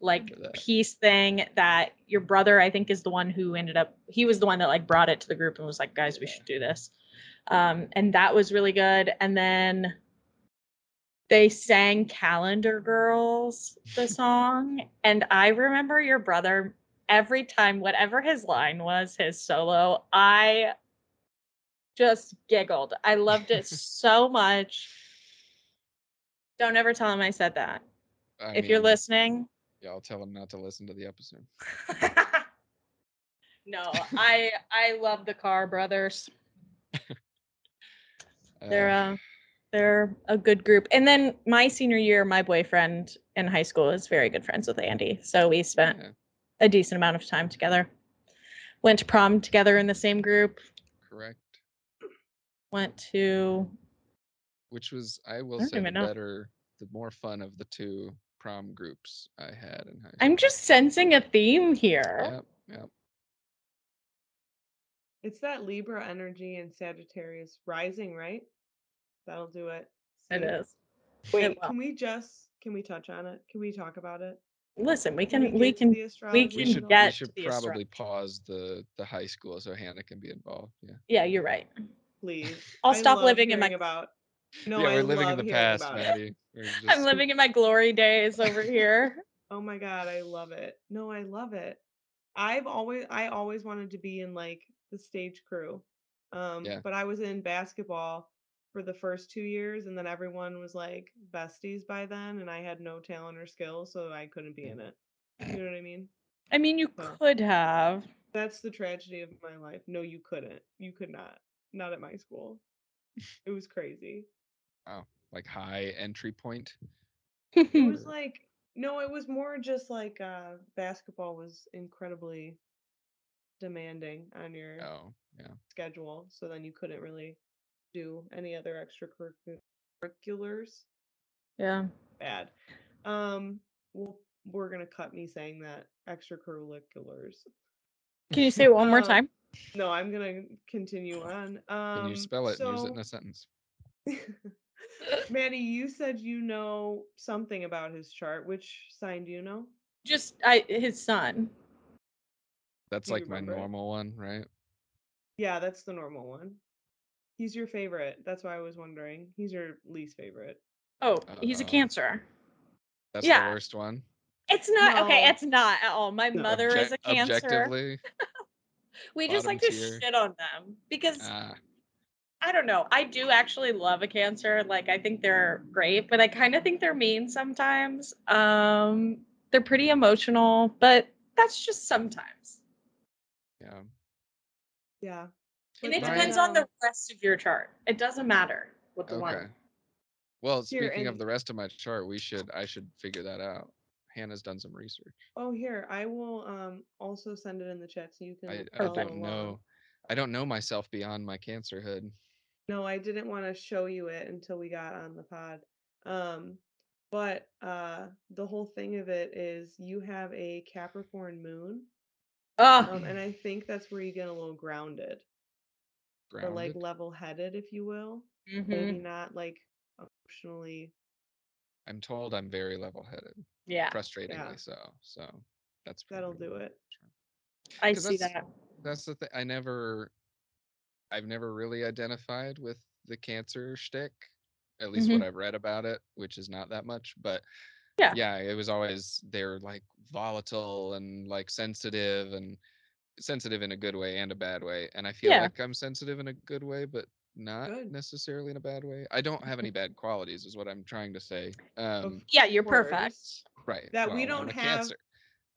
like piece thing that your brother i think is the one who ended up he was the one that like brought it to the group and was like guys we should do this um and that was really good and then they sang calendar girls the song and i remember your brother every time whatever his line was his solo i just giggled i loved it so much don't ever tell him i said that I if you're listening yeah, I'll tell him not to listen to the episode. no, I I love the Carr brothers. They're Uh, uh they're a good group. And then my senior year, my boyfriend in high school is very good friends with Andy. So we spent yeah, a decent amount of time together. Went to prom together in the same group. correct. Went to Which was, I will don't say, the better, the more fun of the two prom groups I had in high school. I'm just sensing a theme here. Yep, yep. It's that Libra energy and Sagittarius rising, right? That'll do it. It See? is. Wait, will. can we just can we touch on it? Can we talk about it? Listen, we Can can we get to can the astrology We can should, and all we should to probably astrology. pause the the high school so Hannah can be involved. Yeah. Yeah, you're right. please. I'll I stop living in my- about. No, yeah, I we're living in love the hearing past, about it. Maddie. We're I'm living in my glory days over here. Oh my god, I love it. No, I love it. I've always I always wanted to be in like the stage crew. Um, Yeah. but I was in basketball for the first two years, and then everyone was like besties by then, and I had no talent or skill, so I couldn't be in it. You know what I mean? I mean, you So- could have. That's the tragedy of my life. No, you couldn't. You could not. Not at my school. It was crazy. Oh, like high entry point. It was like no, it was more just like uh basketball was incredibly demanding on your Oh, yeah. schedule, so then you couldn't really do any other extracurriculars. yeah. Bad. Um, well, we're gonna cut me saying that extracurriculars. Can you say it one more Um, time? No, I'm gonna continue on. Um, Can you spell it and use it in a sentence? Maddie, you said you know something about his chart. Which sign do you know? Just I his son. That's you like my normal one, right? Yeah, that's the normal one. He's your favorite. That's why I was wondering. He's your least favorite. Oh, he's a Uh-oh. cancer. That's Yeah. the worst one. It's not okay. No. It's not at all. My No. mother is a Objec- cancer. Objectively, We just like bottom to tier. shit on them because ah, I don't know. I do actually love a cancer. Like I think they're great, but I kind of think they're mean sometimes. Um, they're pretty emotional, but that's just sometimes. yeah. Yeah. And it Mine- depends on the rest of your chart. It doesn't matter what the Okay. one. Well, Here, speaking of and- the rest of my chart, we should I should figure that out. Hannah's done some research. Oh, here I will um also send it in the chat so you can. I, I don't along. know. I don't know myself beyond my cancer hood. No, I didn't want to show you it until we got on the pod. Um, but uh, the whole thing of it is you have a Capricorn moon, Oh, um, and I think that's where you get a little grounded or like level-headed, if you will. mhm. Maybe not like emotionally. I'm told I'm very level-headed, yeah, frustratingly so. So that's That'll do it. I see that. That's the thing. I never, I've never really identified with the cancer shtick. At least what I've read about it, which is not that much, but Yeah. yeah, it was always they're like volatile and like sensitive and sensitive in a good way and a bad way. And I feel Yeah. like I'm sensitive in a good way, but not Good. necessarily in a bad way. I don't have any bad qualities, is what I'm trying to say. Um, Yeah, you're perfect. right. That we well, I'm don't have- Cancer.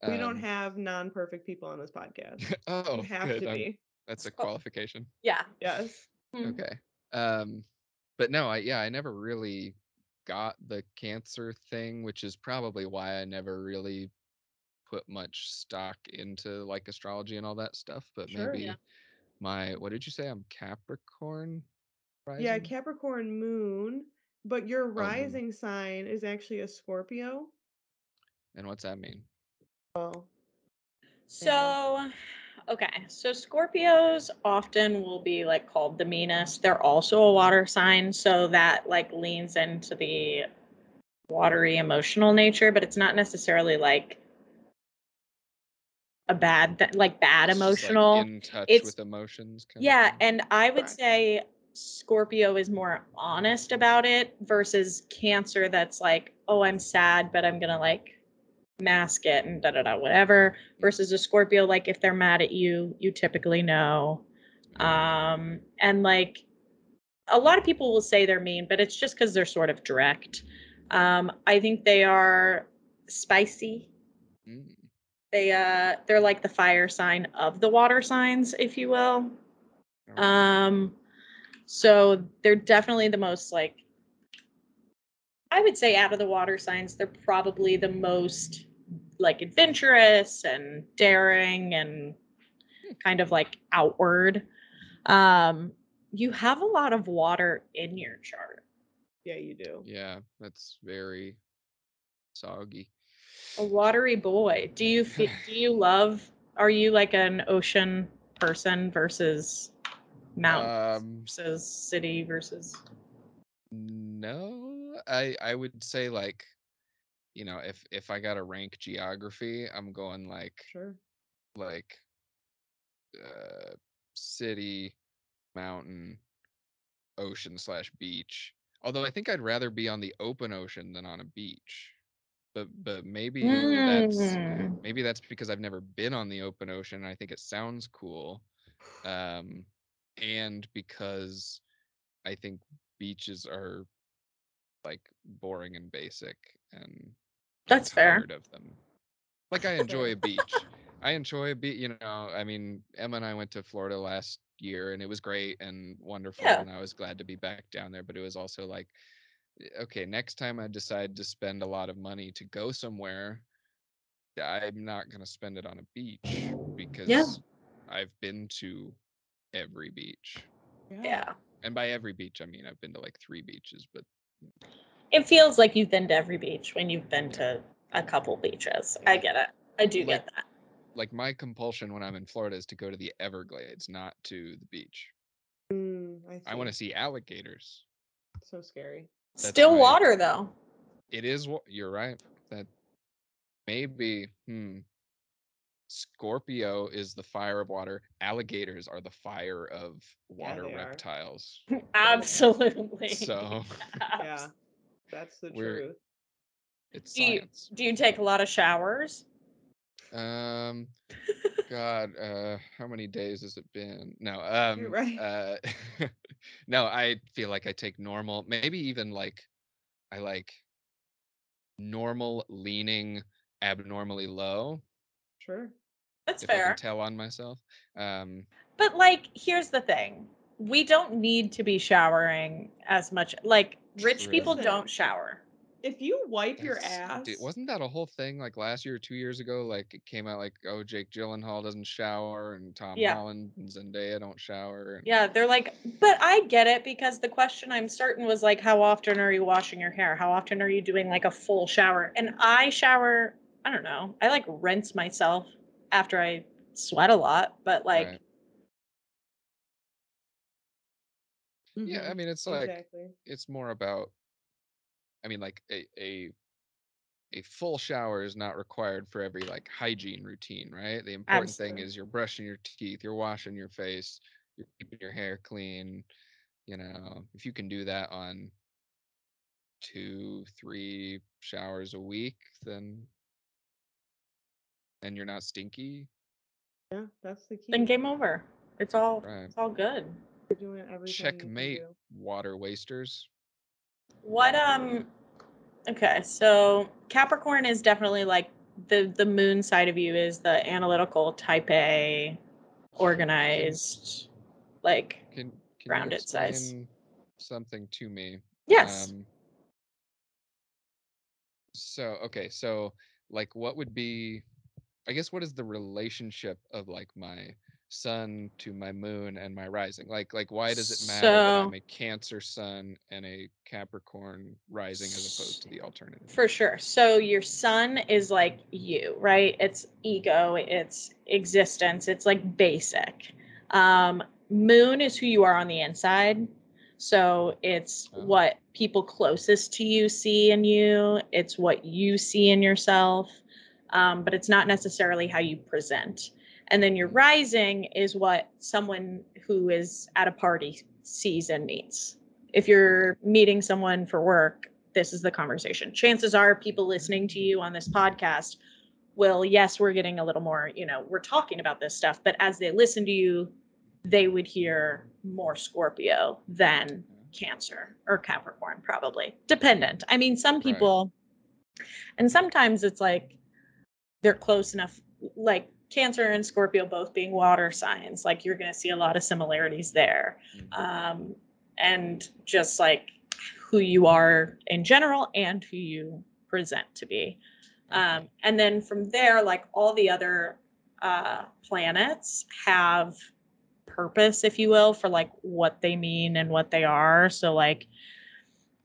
We don't have non-perfect people on this podcast. oh, you have good. to I'm-. That's a Oh. qualification. Yeah. Yes. Mm. Okay. Um, but no, I yeah, I never really got the cancer thing, which is probably why I never really put much stock into like astrology and all that stuff. But Sure. maybe Yeah. my what did you say? I'm Capricorn. Yeah. Capricorn moon, but your oh, moon. rising sign is actually a Scorpio. And what's that mean? Well, So, okay. So Scorpios often will be like called the meanest. They're also a water sign, so that like leans into the watery emotional nature, but it's not necessarily like a bad like bad It's just, like, emotional. in touch It's- with emotions. kind Yeah, and I would say Scorpio is more honest about it versus Cancer that's like, oh, I'm sad, but I'm gonna like mask it and da da da whatever. Versus a Scorpio, like if they're mad at you, you typically know. Um, and like a lot of people will say they're mean, but it's just because they're sort of direct. Um, I think they are spicy Mm, they uh they're like the fire sign of the water signs if you will um so they're definitely the most like i would say out of the water signs they're probably the most like adventurous and daring and kind of like outward um you have a lot of water in your chart yeah, you do. yeah, that's very soggy. A watery boy do you feel do you love are you like an ocean person versus mountain Um, versus city versus No, I I would say like, you know, if if I gotta rank geography, I'm going like Sure. like uh city, mountain, ocean slash beach. Although I think I'd rather be on the open ocean than on a beach. But but maybe that's Mm. maybe that's because I've never been on the open ocean. and I think it sounds cool, um, and because I think beaches are like boring and basic, and That's fair. of them. Like I enjoy a beach. I enjoy a beach. You know, I mean, Emma and I went to Florida last year, and it was great and wonderful, Yeah. and I was glad to be back down there. But it was also like, okay, next time I decide to spend a lot of money to go somewhere, I'm not going to spend it on a beach because I've been to every beach. Yeah. And by every beach, I mean I've been to like three beaches, but It feels like you've been to every beach when you've been to a couple beaches. I get it. I do Like- get that. like my compulsion when I'm in Florida is to go to the Everglades, not to the beach. Mm, I, I want to see. see alligators. So scary. That's Still my- water though. It is what you're right. That maybe hmm. Scorpio is the fire of water. Alligators are the fire of water they are. reptiles. Absolutely. So Yeah, that's the We're- truth. it's Do you, science. do you take a lot of showers? Um God, uh how many days has it been? No, um You're right. uh no, I feel like I take normal, maybe even like I like normal leaning abnormally low, Sure. That's if I fair. can tell on myself. Um But like, here's the thing: we don't need to be showering as much. Like, rich True. people don't shower. If you wipe your ass, dude, wasn't that a whole thing like last year or two years ago? Like it came out like, oh, Jake Gyllenhaal doesn't shower and Tom Yeah. Holland and Zendaya don't shower. And Yeah, they're like, but I get it because the question I'm certain was like, how often are you washing your hair? How often are you doing like a full shower? And I shower, I don't know, I like rinse myself after I sweat a lot, but like, Right. Yeah, I Mhm, mean it's like exactly. it's more about I mean like a a a full shower is not required for every like hygiene routine, right? The important thing is you're brushing your teeth, you're washing your face, you're keeping your hair clean. You know, if you can do that on two, three showers a week, then and you're not stinky, Yeah, that's the key. then game over. It's all, Right. it's all good. You're doing everything you checkmate do. water wasters. What um okay, so Capricorn is definitely like the the moon side of you is the analytical type A organized like Can can Rounded you size. something to me? yes. Um, so okay, so like what would be I guess what is the relationship of like my sun to my moon and my rising? Like like why does it matter that I'm a Cancer sun and a Capricorn rising as opposed to the alternative? For sure. So your sun is like you, right? It's ego, it's existence, it's like basic. Um, moon is who you are on the inside. So it's Oh. what people closest to you see in you, it's what you see in yourself, um, but it's not necessarily how you present. And then your rising is what someone who is at a party sees and meets. If you're meeting someone for work, this is the conversation. Chances are people listening to you on this podcast will, yes, we're getting a little more, you know, we're talking about this stuff, but as they listen to you, they would hear more Scorpio than Cancer or Capricorn, probably. Dependent. I mean, some people, and sometimes it's like they're close enough, like Cancer and Scorpio both being water signs, like you're going to see a lot of similarities there. Mm. Um, and just like who you are in general and who you present to be. Um, and then from there, like all the other uh, planets have purpose, if you will, for like what they mean and what they are. So, like,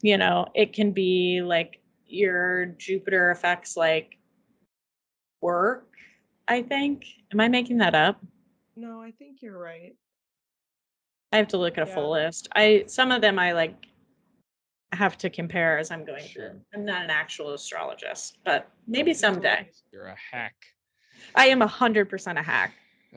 you know, it can be like your Jupiter affects like work, I think. Am I making that up? No, I think you're right. I have to look at a full list. I some of them I like have to compare as I'm going Sure. through. I'm not an actual astrologist, but maybe someday. You're a hack. I am a hundred percent a hack.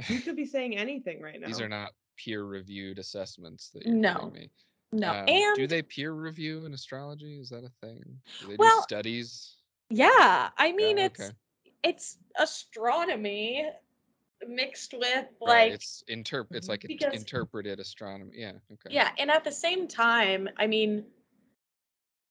You could be saying anything right now. These are not peer-reviewed assessments that you're No. giving me. No, Um, and do they peer review in astrology? Is that a thing? Do they do Well, studies? Yeah, I mean Yeah, it's okay. It's astronomy mixed with Right. like It's interp it's mhm. like because- interpreted astronomy. Yeah. Okay. yeah, and at the same time, I mean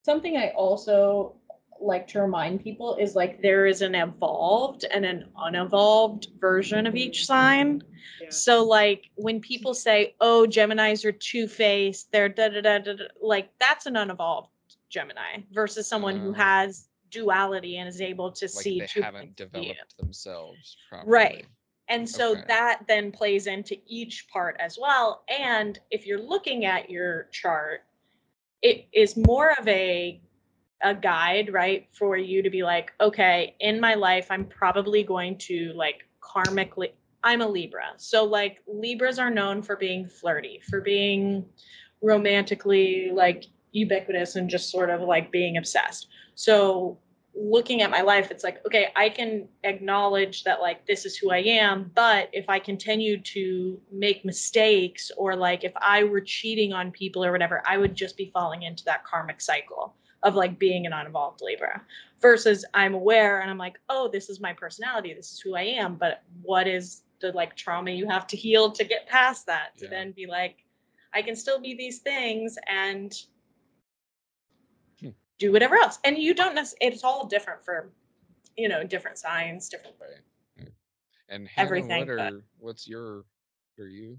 something I also like to remind people is like there is an evolved and an unevolved version of each sign. Yeah. So like when people say, "Oh, Gemini's are two-faced," they're da da da da, da," like that's an unevolved Gemini versus someone who Oh. has duality and is able to Like see they two haven't of view. developed themselves properly. Right. And so Okay. that then plays into each part as well. And if you're looking at your chart, it is more of a a guide, right, for you to be like, okay, in my life, I'm probably going to like karmically. I'm a Libra, so like Libras are known for being flirty, for being romantically like ubiquitous and just sort of like being obsessed. So looking at my life, it's like, okay, I can acknowledge that like this is who I am, but if I continue to make mistakes or like if I were cheating on people or whatever, I would just be falling into that karmic cycle of like being an unevolved Libra versus I'm aware and I'm like, oh, this is my personality, this is who I am, but what is the like trauma you have to heal to get past that to Yeah. then be like, I can still be these things and. Do whatever else. And you don't necessarily, it's all different for, you know, different signs, different. Right. right. And Hannah, Everything, what but- what's your are you?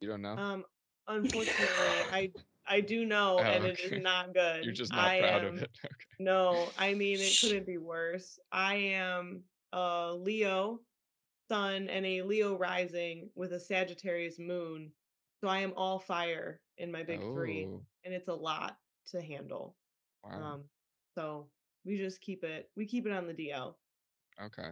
You don't know? Um, unfortunately, I I do know, Oh, and it okay. is not good. You're just not I proud am, of it. Okay. No, I mean it couldn't be worse. I am a Leo sun and a Leo rising with a Sagittarius moon. So I am all fire in my big three, and it's a lot to handle. Wow. Um, so we just keep it we keep it on the DL. Okay.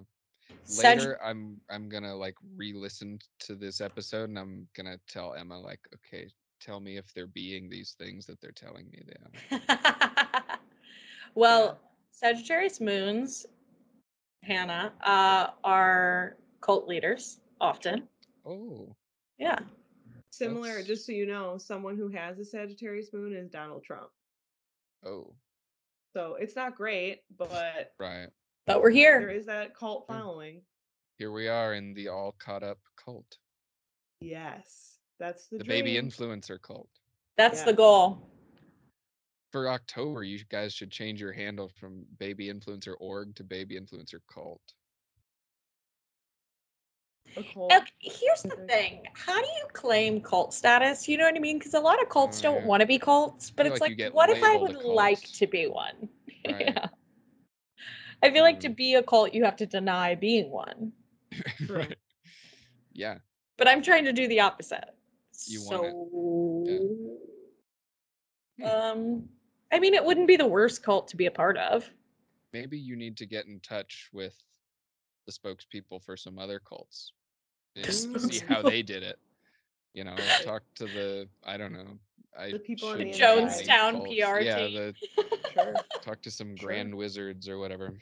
Later, I'm I'm gonna like re-listen to this episode, and I'm gonna tell Emma like, okay, tell me if they're being these things that they're telling me they are. well, Sagittarius moons, Hannah, uh, are cult leaders often. Oh, Yeah. Similar, That's- just so you know, someone who has a Sagittarius moon is Donald Trump. Oh, So it's not great, but right. But we're there here. is that cult following. Here we are in the all caught up cult, Yes, that's the, the, baby influencer cult. That's the goal. For October, you guys should change your handle from baby influencer org to baby influencer cult. Okay, here's the thing. How do you claim cult status? You know what I mean? Because a lot of cults don't want to be cults, but it's like like, what if I would like to be one? Right. yeah. I feel like to Um, be a cult, you have to deny being one. Right. Yeah. But I'm trying to do the opposite. You so, want it. Hmm. um, I mean, it wouldn't be the worst cult to be a part of. Maybe you need to get in touch with the spokespeople for some other cults see how they did it. You know, talk to the I don't know. I The people in the name any inside. Jonestown cults. PR Yeah, team. the Sure. talk to some Sure. grand wizards or whatever.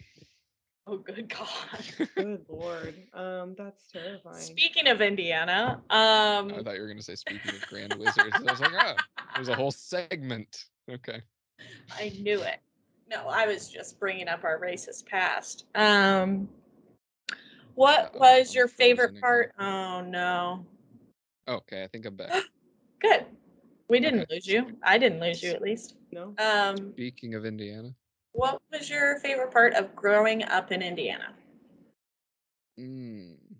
Oh, good God. Good lord. Um, that's terrifying. Speaking of Indiana, um, I thought you were gonna say speaking of grand wizards. I was like, oh, there's a whole segment. Okay. I knew it. No, I was just bringing up our racist past. Um, what Uh-oh, was your favorite part? Oh no. Okay, I think I'm back. Good. We didn't Okay. lose you. I didn't lose you at least. No. Um, Speaking of Indiana, what was your favorite part of growing up in Indiana? mm,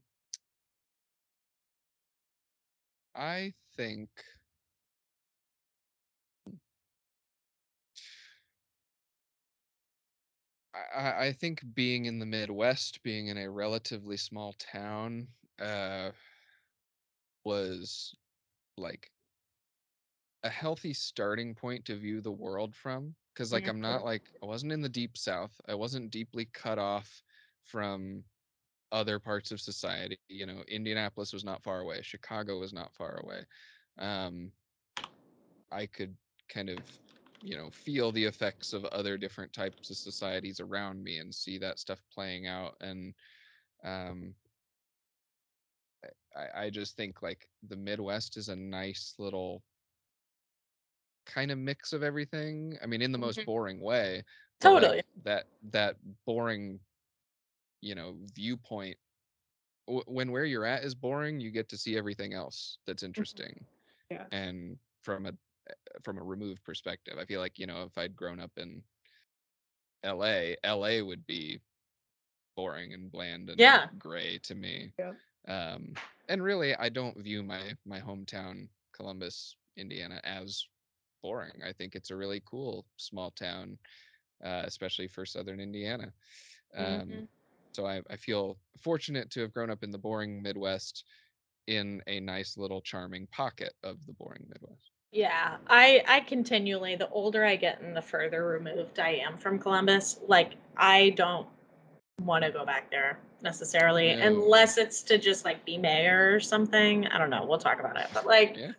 I think I- I, think being in the Midwest, being in a relatively small town, uh, was like a healthy starting point to view the world from. Because like Mhm. I'm not like I wasn't in the deep South. I wasn't deeply cut off from other parts of society. You know, Indianapolis was not far away. Chicago was not far away. Um, I could kind of, you know, feel the effects of other different types of societies around me and see that stuff playing out. And um, I, I just think like the Midwest is a nice little kind of mix of everything. I mean, in the most Mhm. boring way, Totally. that that boring you know viewpoint w- when where you're at is boring you get to see everything else that's interesting Yeah. and from a from a removed perspective i feel like you know if i'd grown up in la la would be boring and bland and Yeah. gray to me Yeah. um and really i don't view my my hometown columbus indiana as boring i think it's a really cool small town uh, especially for southern indiana um Mhm. so I, I feel fortunate to have grown up in the boring midwest in a nice little charming pocket of the boring midwest Yeah, I I continually the older I get and the further removed I am from Columbus, like I don't want to go back there necessarily No. unless it's to just like be mayor or something. I don't know. We'll talk about it. But like Yeah.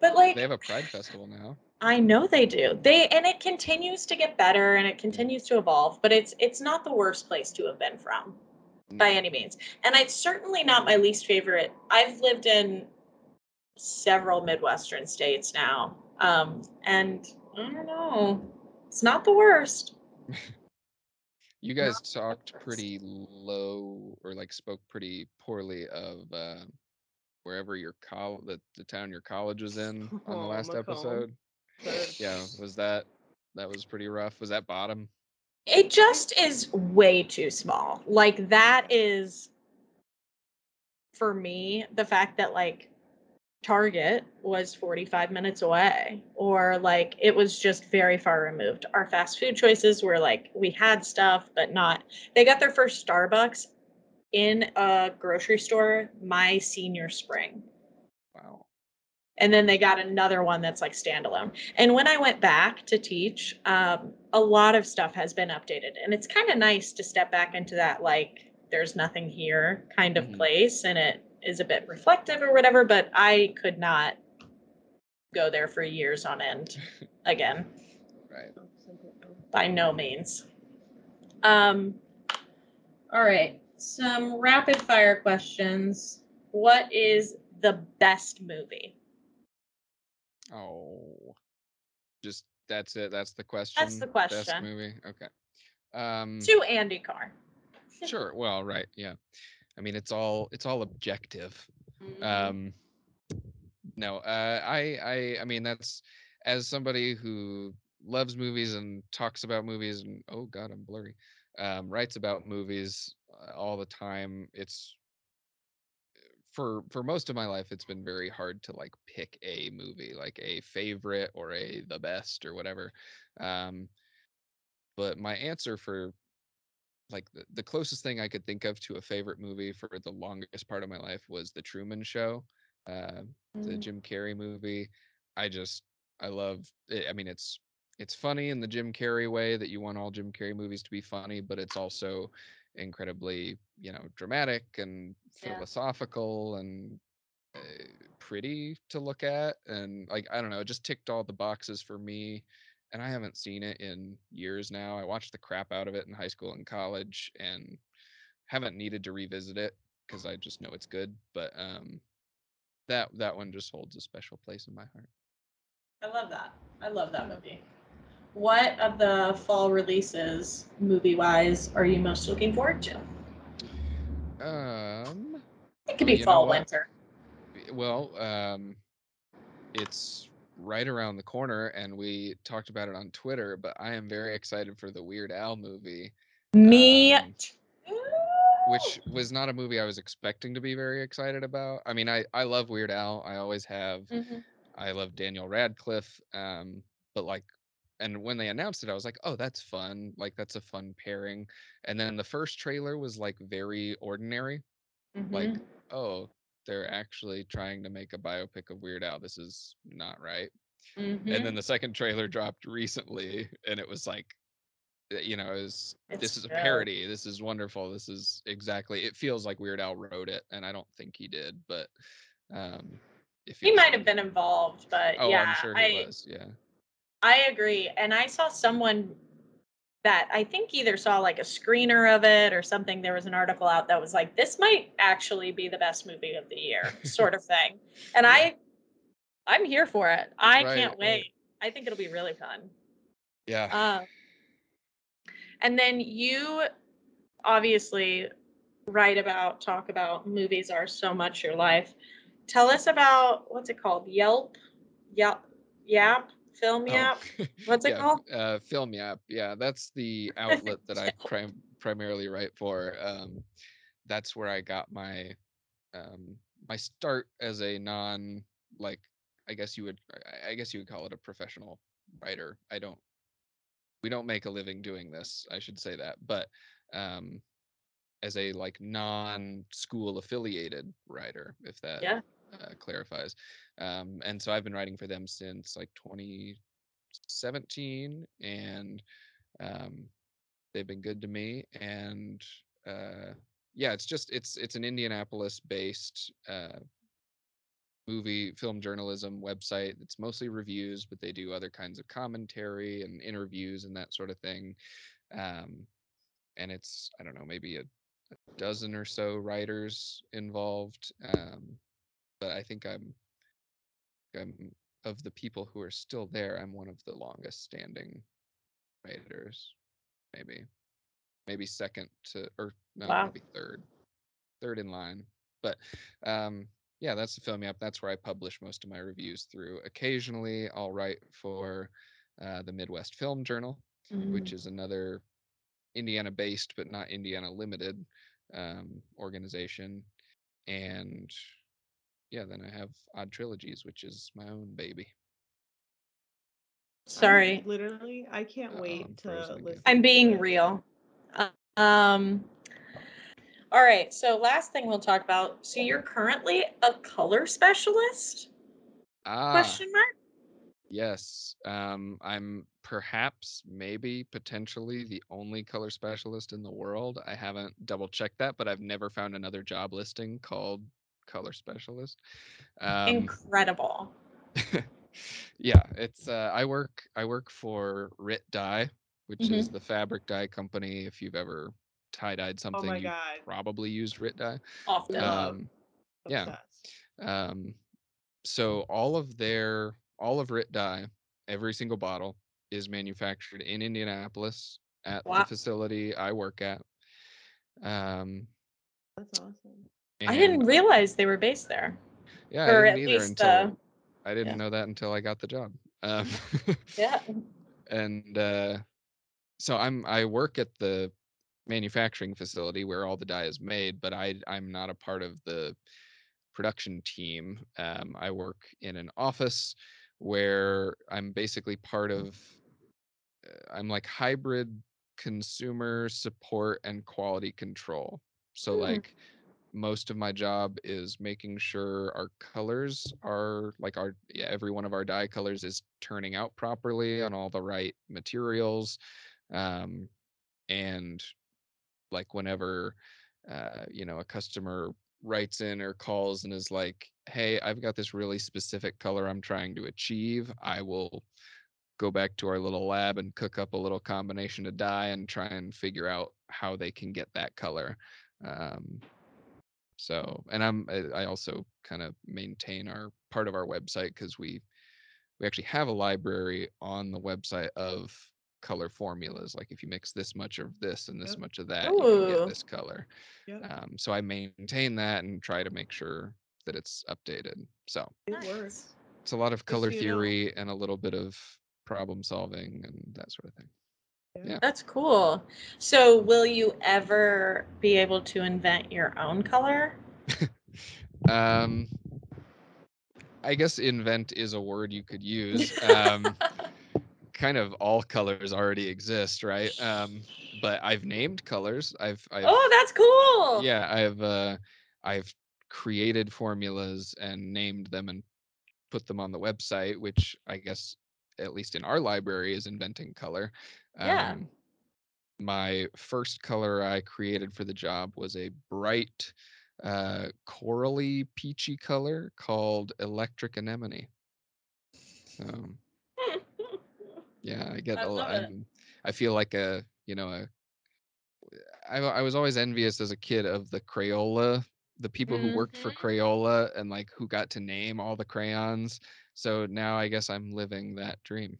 But like they have a pride festival now I know they do. They and it continues to get better and it mm-hmm. continues to evolve, but it's it's not the worst place to have been from by mm. any means. And it's certainly not my least favorite. I've lived in several Midwestern states now. Um, and I don't know. It's not the worst. you guys talked pretty low or like spoke pretty poorly of uh wherever your col the, the town your college was in on the Oh, last Macomb. episode yeah was that that was pretty rough was that bottom It just is way too small. Like that is for me, the fact that like Target was 45 minutes away or like it was just very far removed. Our fast food choices were like we had stuff but not. They got their first Starbucks in a grocery store my senior spring. wow and then they got another one that's like standalone. And when I went back to teach, um, a lot of stuff has been updated, and it's kind of nice to step back into that like there's nothing here kind of Mhm. place, and it is a bit reflective or whatever. But I could not go there for years on end again right by no means. Um, all right, some rapid fire questions. What is the best movie? oh just that's it that's the question That's the question. best movie okay um To Andy Carr. sure well right yeah i mean it's all it's all objective Mhm. um no uh i i i mean that's as somebody who loves movies and talks about movies and oh god i'm blurry um writes about movies uh, all the time it's for for most of my life it's been very hard to like pick a movie like a favorite or a the best or whatever um but my answer for like the, the closest thing I could think of to a favorite movie for the longest part of my life was The Truman Show, uh, the Mm. Jim Carrey movie. I just I love it. I mean, it's it's funny in the Jim Carrey way that you want all Jim Carrey movies to be funny, but it's also incredibly you know dramatic and Yeah. philosophical and uh, pretty to look at and like i don't know it just ticked all the boxes for me and i haven't seen it in years now i watched the crap out of it in high school and college and haven't needed to revisit it because i just know it's good but um that that one just holds a special place in my heart I love that. I love that movie. What of the fall releases, movie wise, are you most looking forward to? um It could be fall, winter. well um it's right around the corner and we talked about it on twitter but i am very excited for the weird al movie Me Um, which was not a movie I was expecting to be very excited about. I mean, I I love Weird Al. I always have. Mhm. I love Daniel Radcliffe. Um, but like, and when they announced it, I was like, oh, that's fun. Like, that's a fun pairing. And then the first trailer was like very ordinary. Like, Mhm. oh, they're actually trying to make a biopic of Weird Al. This is not right. Mhm. And then the second trailer dropped recently, and it was like, uh, you know, it was It's this is a parody. This is wonderful. This is exactly. It feels like Weird Al wrote it, and I don't think he did, but um, it he feels might have been involved, but Oh, yeah, I'm sure he I, was. Yeah. I agree. And I saw someone that I think either saw like a screener of it or something. There was an article out that was like, this might actually be the best movie of the year, sort of thing. And Yeah. I, I'm here for it. I Right, can't right. wait. I think it'll be really fun. Yeah. Um, And then you obviously write about, talk about movies are so much your life. Tell us about what's it called? Yelp? Yelp? Yap? Film Oh, Yap? What's it yeah, called? Uh, Film Yap. Yeah, that's the outlet that I prim- primarily write for. Um, that's where I got my um, my start as a non like I guess you would I- I guess you would call it a professional writer. I don't we don't make a living doing this. I should say that, but um, as a like non school affiliated writer, if that Yeah. uh, clarifies. Um, and so I've been writing for them since like 2017, and um, they've been good to me. And uh, yeah, it's just it's it's an Indianapolis based uh, movie film journalism website. It's mostly reviews, but they do other kinds of commentary and interviews and that sort of thing. Um, and it's I don't know maybe a, a dozen or so writers involved. Um, but I think I'm I'm of the people who are still there. I'm one of the longest standing writers, maybe maybe second to or no Wow. maybe third third in line. But um, yeah, that's the Film Yap. That's where I publish most of my reviews through. Occasionally, I'll write for uh, the Midwest Film Journal, Mm. which is another Indiana based but not Indiana limited um, organization. And yeah, then I have Odd Trilogies, which is my own baby. I'm Sorry. literally, I can't Uh-oh, wait I'm to frozen listen. I'm being real. Uh, Um all right, so last thing we'll talk about. So you're currently a color specialist? Ah, Question mark? yes. Um, I'm perhaps, maybe, potentially the only color specialist in the world. I haven't double checked that, but I've never found another job listing called color specialist. Um, Incredible. yeah, it's uh, I work I work for Rit Dye, which is Mm-hmm. the fabric dye company. If you've ever tie dyed Oh something, my you probably used Rit Dye. Often. Um, yeah. Um, so all of their all of Rit Dye, every single bottle is manufactured in Indianapolis at Wow. the facility I work at. Um, That's awesome. I didn't realize they were based there. Yeah, I or didn't at either least until uh I didn't yeah. know that until I got the job. Um, yeah. and uh, so I'm I work at the manufacturing facility where all the dye is made, but I I'm not a part of the production team. Um, I work in an office where I'm basically part of. uh, I'm like hybrid consumer support and quality control. So Hmm. like most of my job is making sure our colors are like our yeah, every one of our dye colors is turning out properly on all the right materials um and like whenever uh you know a customer writes in or calls and is like hey i've got this really specific color i'm trying to achieve. I will go back to our little lab and cook up a little combination of dye and try and figure out how they can get that color. Um so and i'm i also kind of maintain our part of our website because we we actually have a library on the website of color formulas like if you mix this much of this and this Yep. much of that you can get this color Yep. um, so i maintain that and try to make sure that it's updated so It Nice. works. it's a lot of color theory and a little bit of problem solving and that sort of thing Yeah. That's cool. So will you ever be able to invent your own color? um i guess invent is a word you could use um kind of all colors already exist right um but i've named colors i've i've oh, that's cool. yeah i've uh i've created formulas and named them and put them on the website which i guess at least in our library is inventing color Yeah. um my first color i created for the job was a bright uh corally peachy color called electric anemone so yeah i get I a lo- love it. I'm, i feel like a you know a I, I was always envious as a kid of the Crayola, the people who worked for Mhm. Crayola and like who got to name all the crayons. So now I guess I'm living that dream.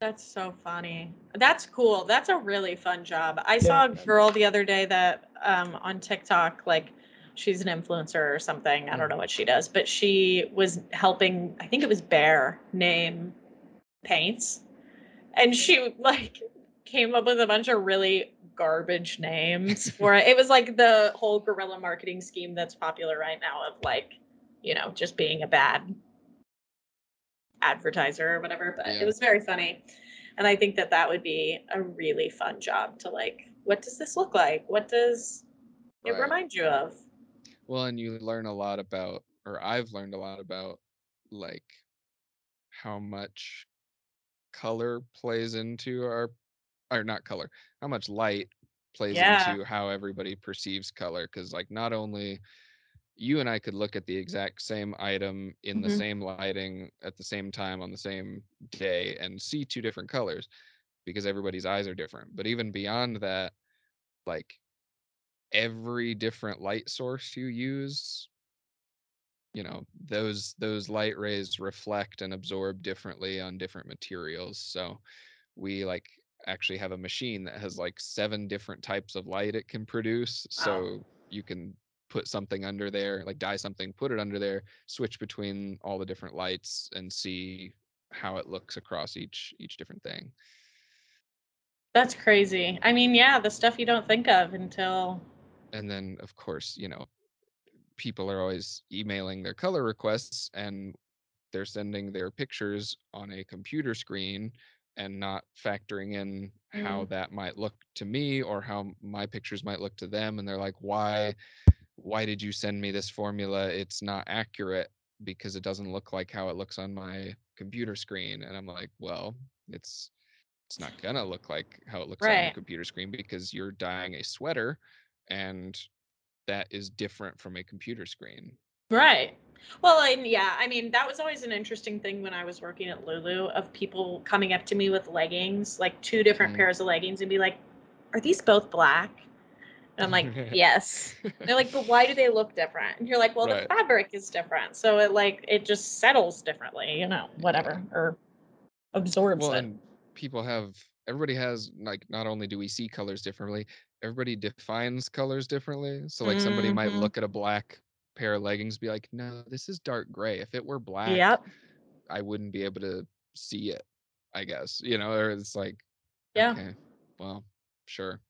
That's so funny. That's cool. That's a really fun job. I saw a girl the other day that um on TikTok like she's an influencer or something. I don't know what she does, but she was helping I think it was Behr name paints. And she like came up with a bunch of really garbage names for it. It was like the whole guerrilla marketing scheme that's popular right now of like, you know, just being a bad advertiser or whatever, but Yeah. it was very funny. And I think that that would be a really fun job to like, what does this look like? What does it Right. remind you of? Well, and you learn a lot about, or I've learned a lot about, like how much color plays into our, or not color, how much light plays Yeah. into how everybody perceives color. Because, like, not only you and I could look at the exact same item in the Mhm. same lighting at the same time on the same day and see two different colors because everybody's eyes are different. But even beyond that, like every different light source you use you know those those light rays reflect and absorb differently on different materials so we like actually have a machine that has like seven different types of light it can produce so you can put something under there like dye something put it under there switch between all the different lights and see how it looks across each each different thing That's crazy. I mean, yeah, the stuff you don't think of until and then of course you know people are always emailing their color requests and they're sending their pictures on a computer screen and not factoring in how mm. that might look to me or how my pictures might look to them and they're like why why did you send me this formula it's not accurate because it doesn't look like how it looks on my computer screen and i'm like well it's it's not gonna look like how it looks on your computer screen because you're dyeing a sweater and that is different from a computer screen Right. Well, and yeah, I mean, that was always an interesting thing when I was working at Lulu of people coming up to me with leggings, like two different Mhm. pairs of leggings, and be like, Are these both black? And I'm like, Yes. They're like, But why do they look different? And you're like, Well, Right. the fabric is different. So it like, it just settles differently, you know, whatever, or absorbs well it. and people have everybody has like not only do we see colors differently everybody defines colors differently so like somebody might Mhm. look at a black pair of leggings be like no this is dark gray if it were black Yep. i wouldn't be able to see it i guess you know or it's like Yeah. okay well sure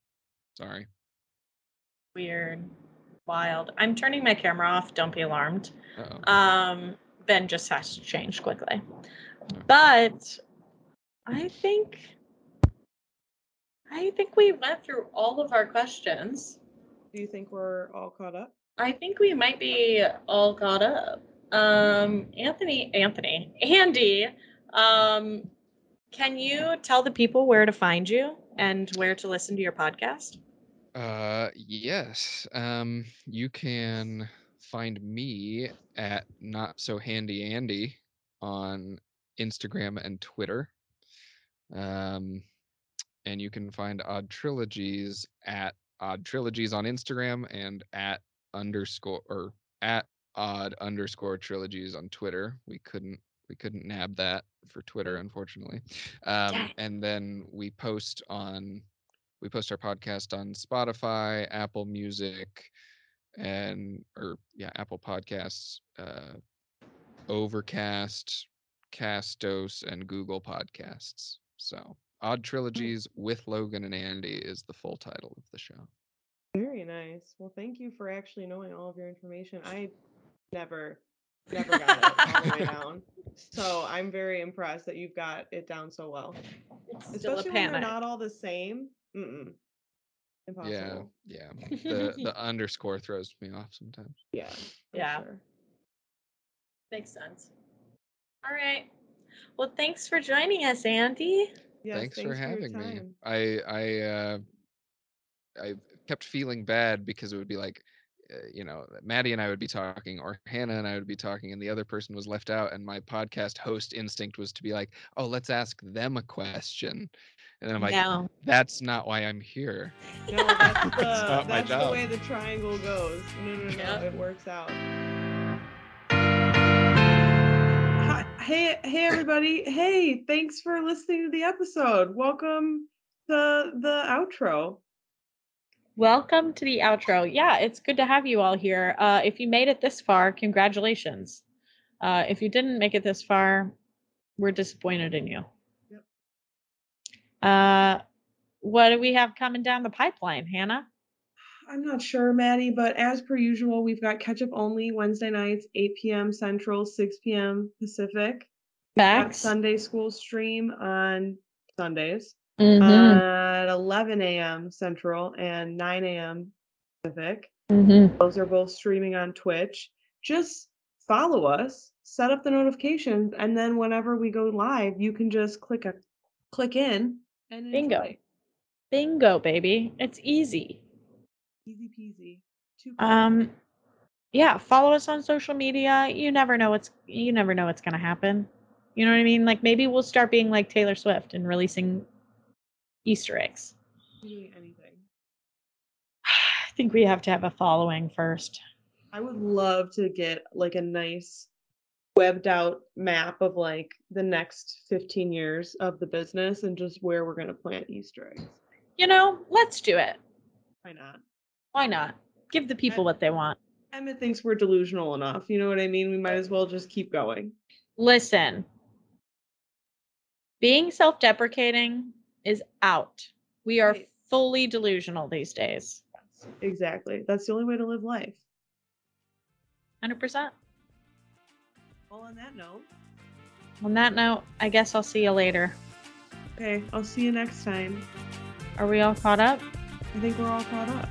sorry Weird. Wild. I'm turning my camera off. Don't be alarmed. Uh-oh. Um, Ben just has to change quickly. But I think I think we went through all of our questions. Do you think we're all caught up? I think we might be all caught up. Um, Anthony, Anthony, Andy, um, can you tell the people where to find you and where to listen to your podcast? Uh, yes. Um, you can find me at not so handy Andy on Instagram and Twitter. Um, and you can find Odd Trilogies at Odd Trilogies on Instagram and at underscore or at Odd underscore Trilogies on Twitter. We couldn't we couldn't nab that for Twitter, unfortunately. Um, Dang. and then we post on we post our podcast on Spotify, Apple Music, and or yeah, Apple Podcasts, uh, Overcast, Castos, and Google Podcasts. So Odd Trilogies with Logan and Andy is the full title of the show. Very nice. Well, thank you for actually knowing all of your information. I never, never got it all the way down. So I'm very impressed that you've got it down so well. It's still a Especially when they're not all the same. Mm-mm. Impossible. Yeah, yeah. The the underscore throws me off sometimes. Yeah. Yeah. sure. Makes sense. All right. Well, thanks for joining us, Andy. Yes, thanks, for your having me. I I uh, I kept feeling bad because it would be like, uh, you know, Maddie and I would be talking, or Hannah and I would be talking, and the other person was left out. And my podcast host instinct was to be like, "Oh, let's ask them a question," and then I'm like, no. "That's not why I'm here." No, that's the, It's that's the way the triangle goes. No, no, no, Yep. it works out. Hi, hey, hey, everybody. Hey, thanks for listening to the episode. Welcome to the outro. Welcome to the outro. Yeah, it's good to have you all here. Uh, if you made it this far, congratulations. Uh, if you didn't make it this far, we're disappointed in you. Uh, what do we have coming down the pipeline, Hannah? I'm not sure, Maddie, but as per usual, we've got catch up only Wednesday nights, 8 p.m. Central, 6 p.m. Pacific. Max? Sunday school stream on Sundays Mhm, at 11 a.m. Central and 9 a.m. Pacific. mhm. Those are both streaming on Twitch. Just follow us, set up the notifications, and then whenever we go live, you can just click a click in and Bingo. Bingo, baby. It's easy. Easy peasy. Too. Um, yeah, follow us on social media. You never know what's you never know what's gonna happen. You know what I mean? Like maybe we'll start being like Taylor Swift and releasing Easter eggs. doing anything. I think we have to have a following first. I would love to get like a nice webbed out map of like the next 15 years of the business and just where we're going to plant Easter eggs. You know, let's do it. Why not? Why not? Give the people what they want. Emmett thinks we're delusional enough. You know what I mean? We might as well just keep going. Listen, being self deprecating is out. We are Right. fully delusional these days. Exactly. That's the only way to live life. 100%. Well, on that note, On that note, I guess I'll see you later. okay, I'll see you next time. Are we all caught up? I think we're all caught up.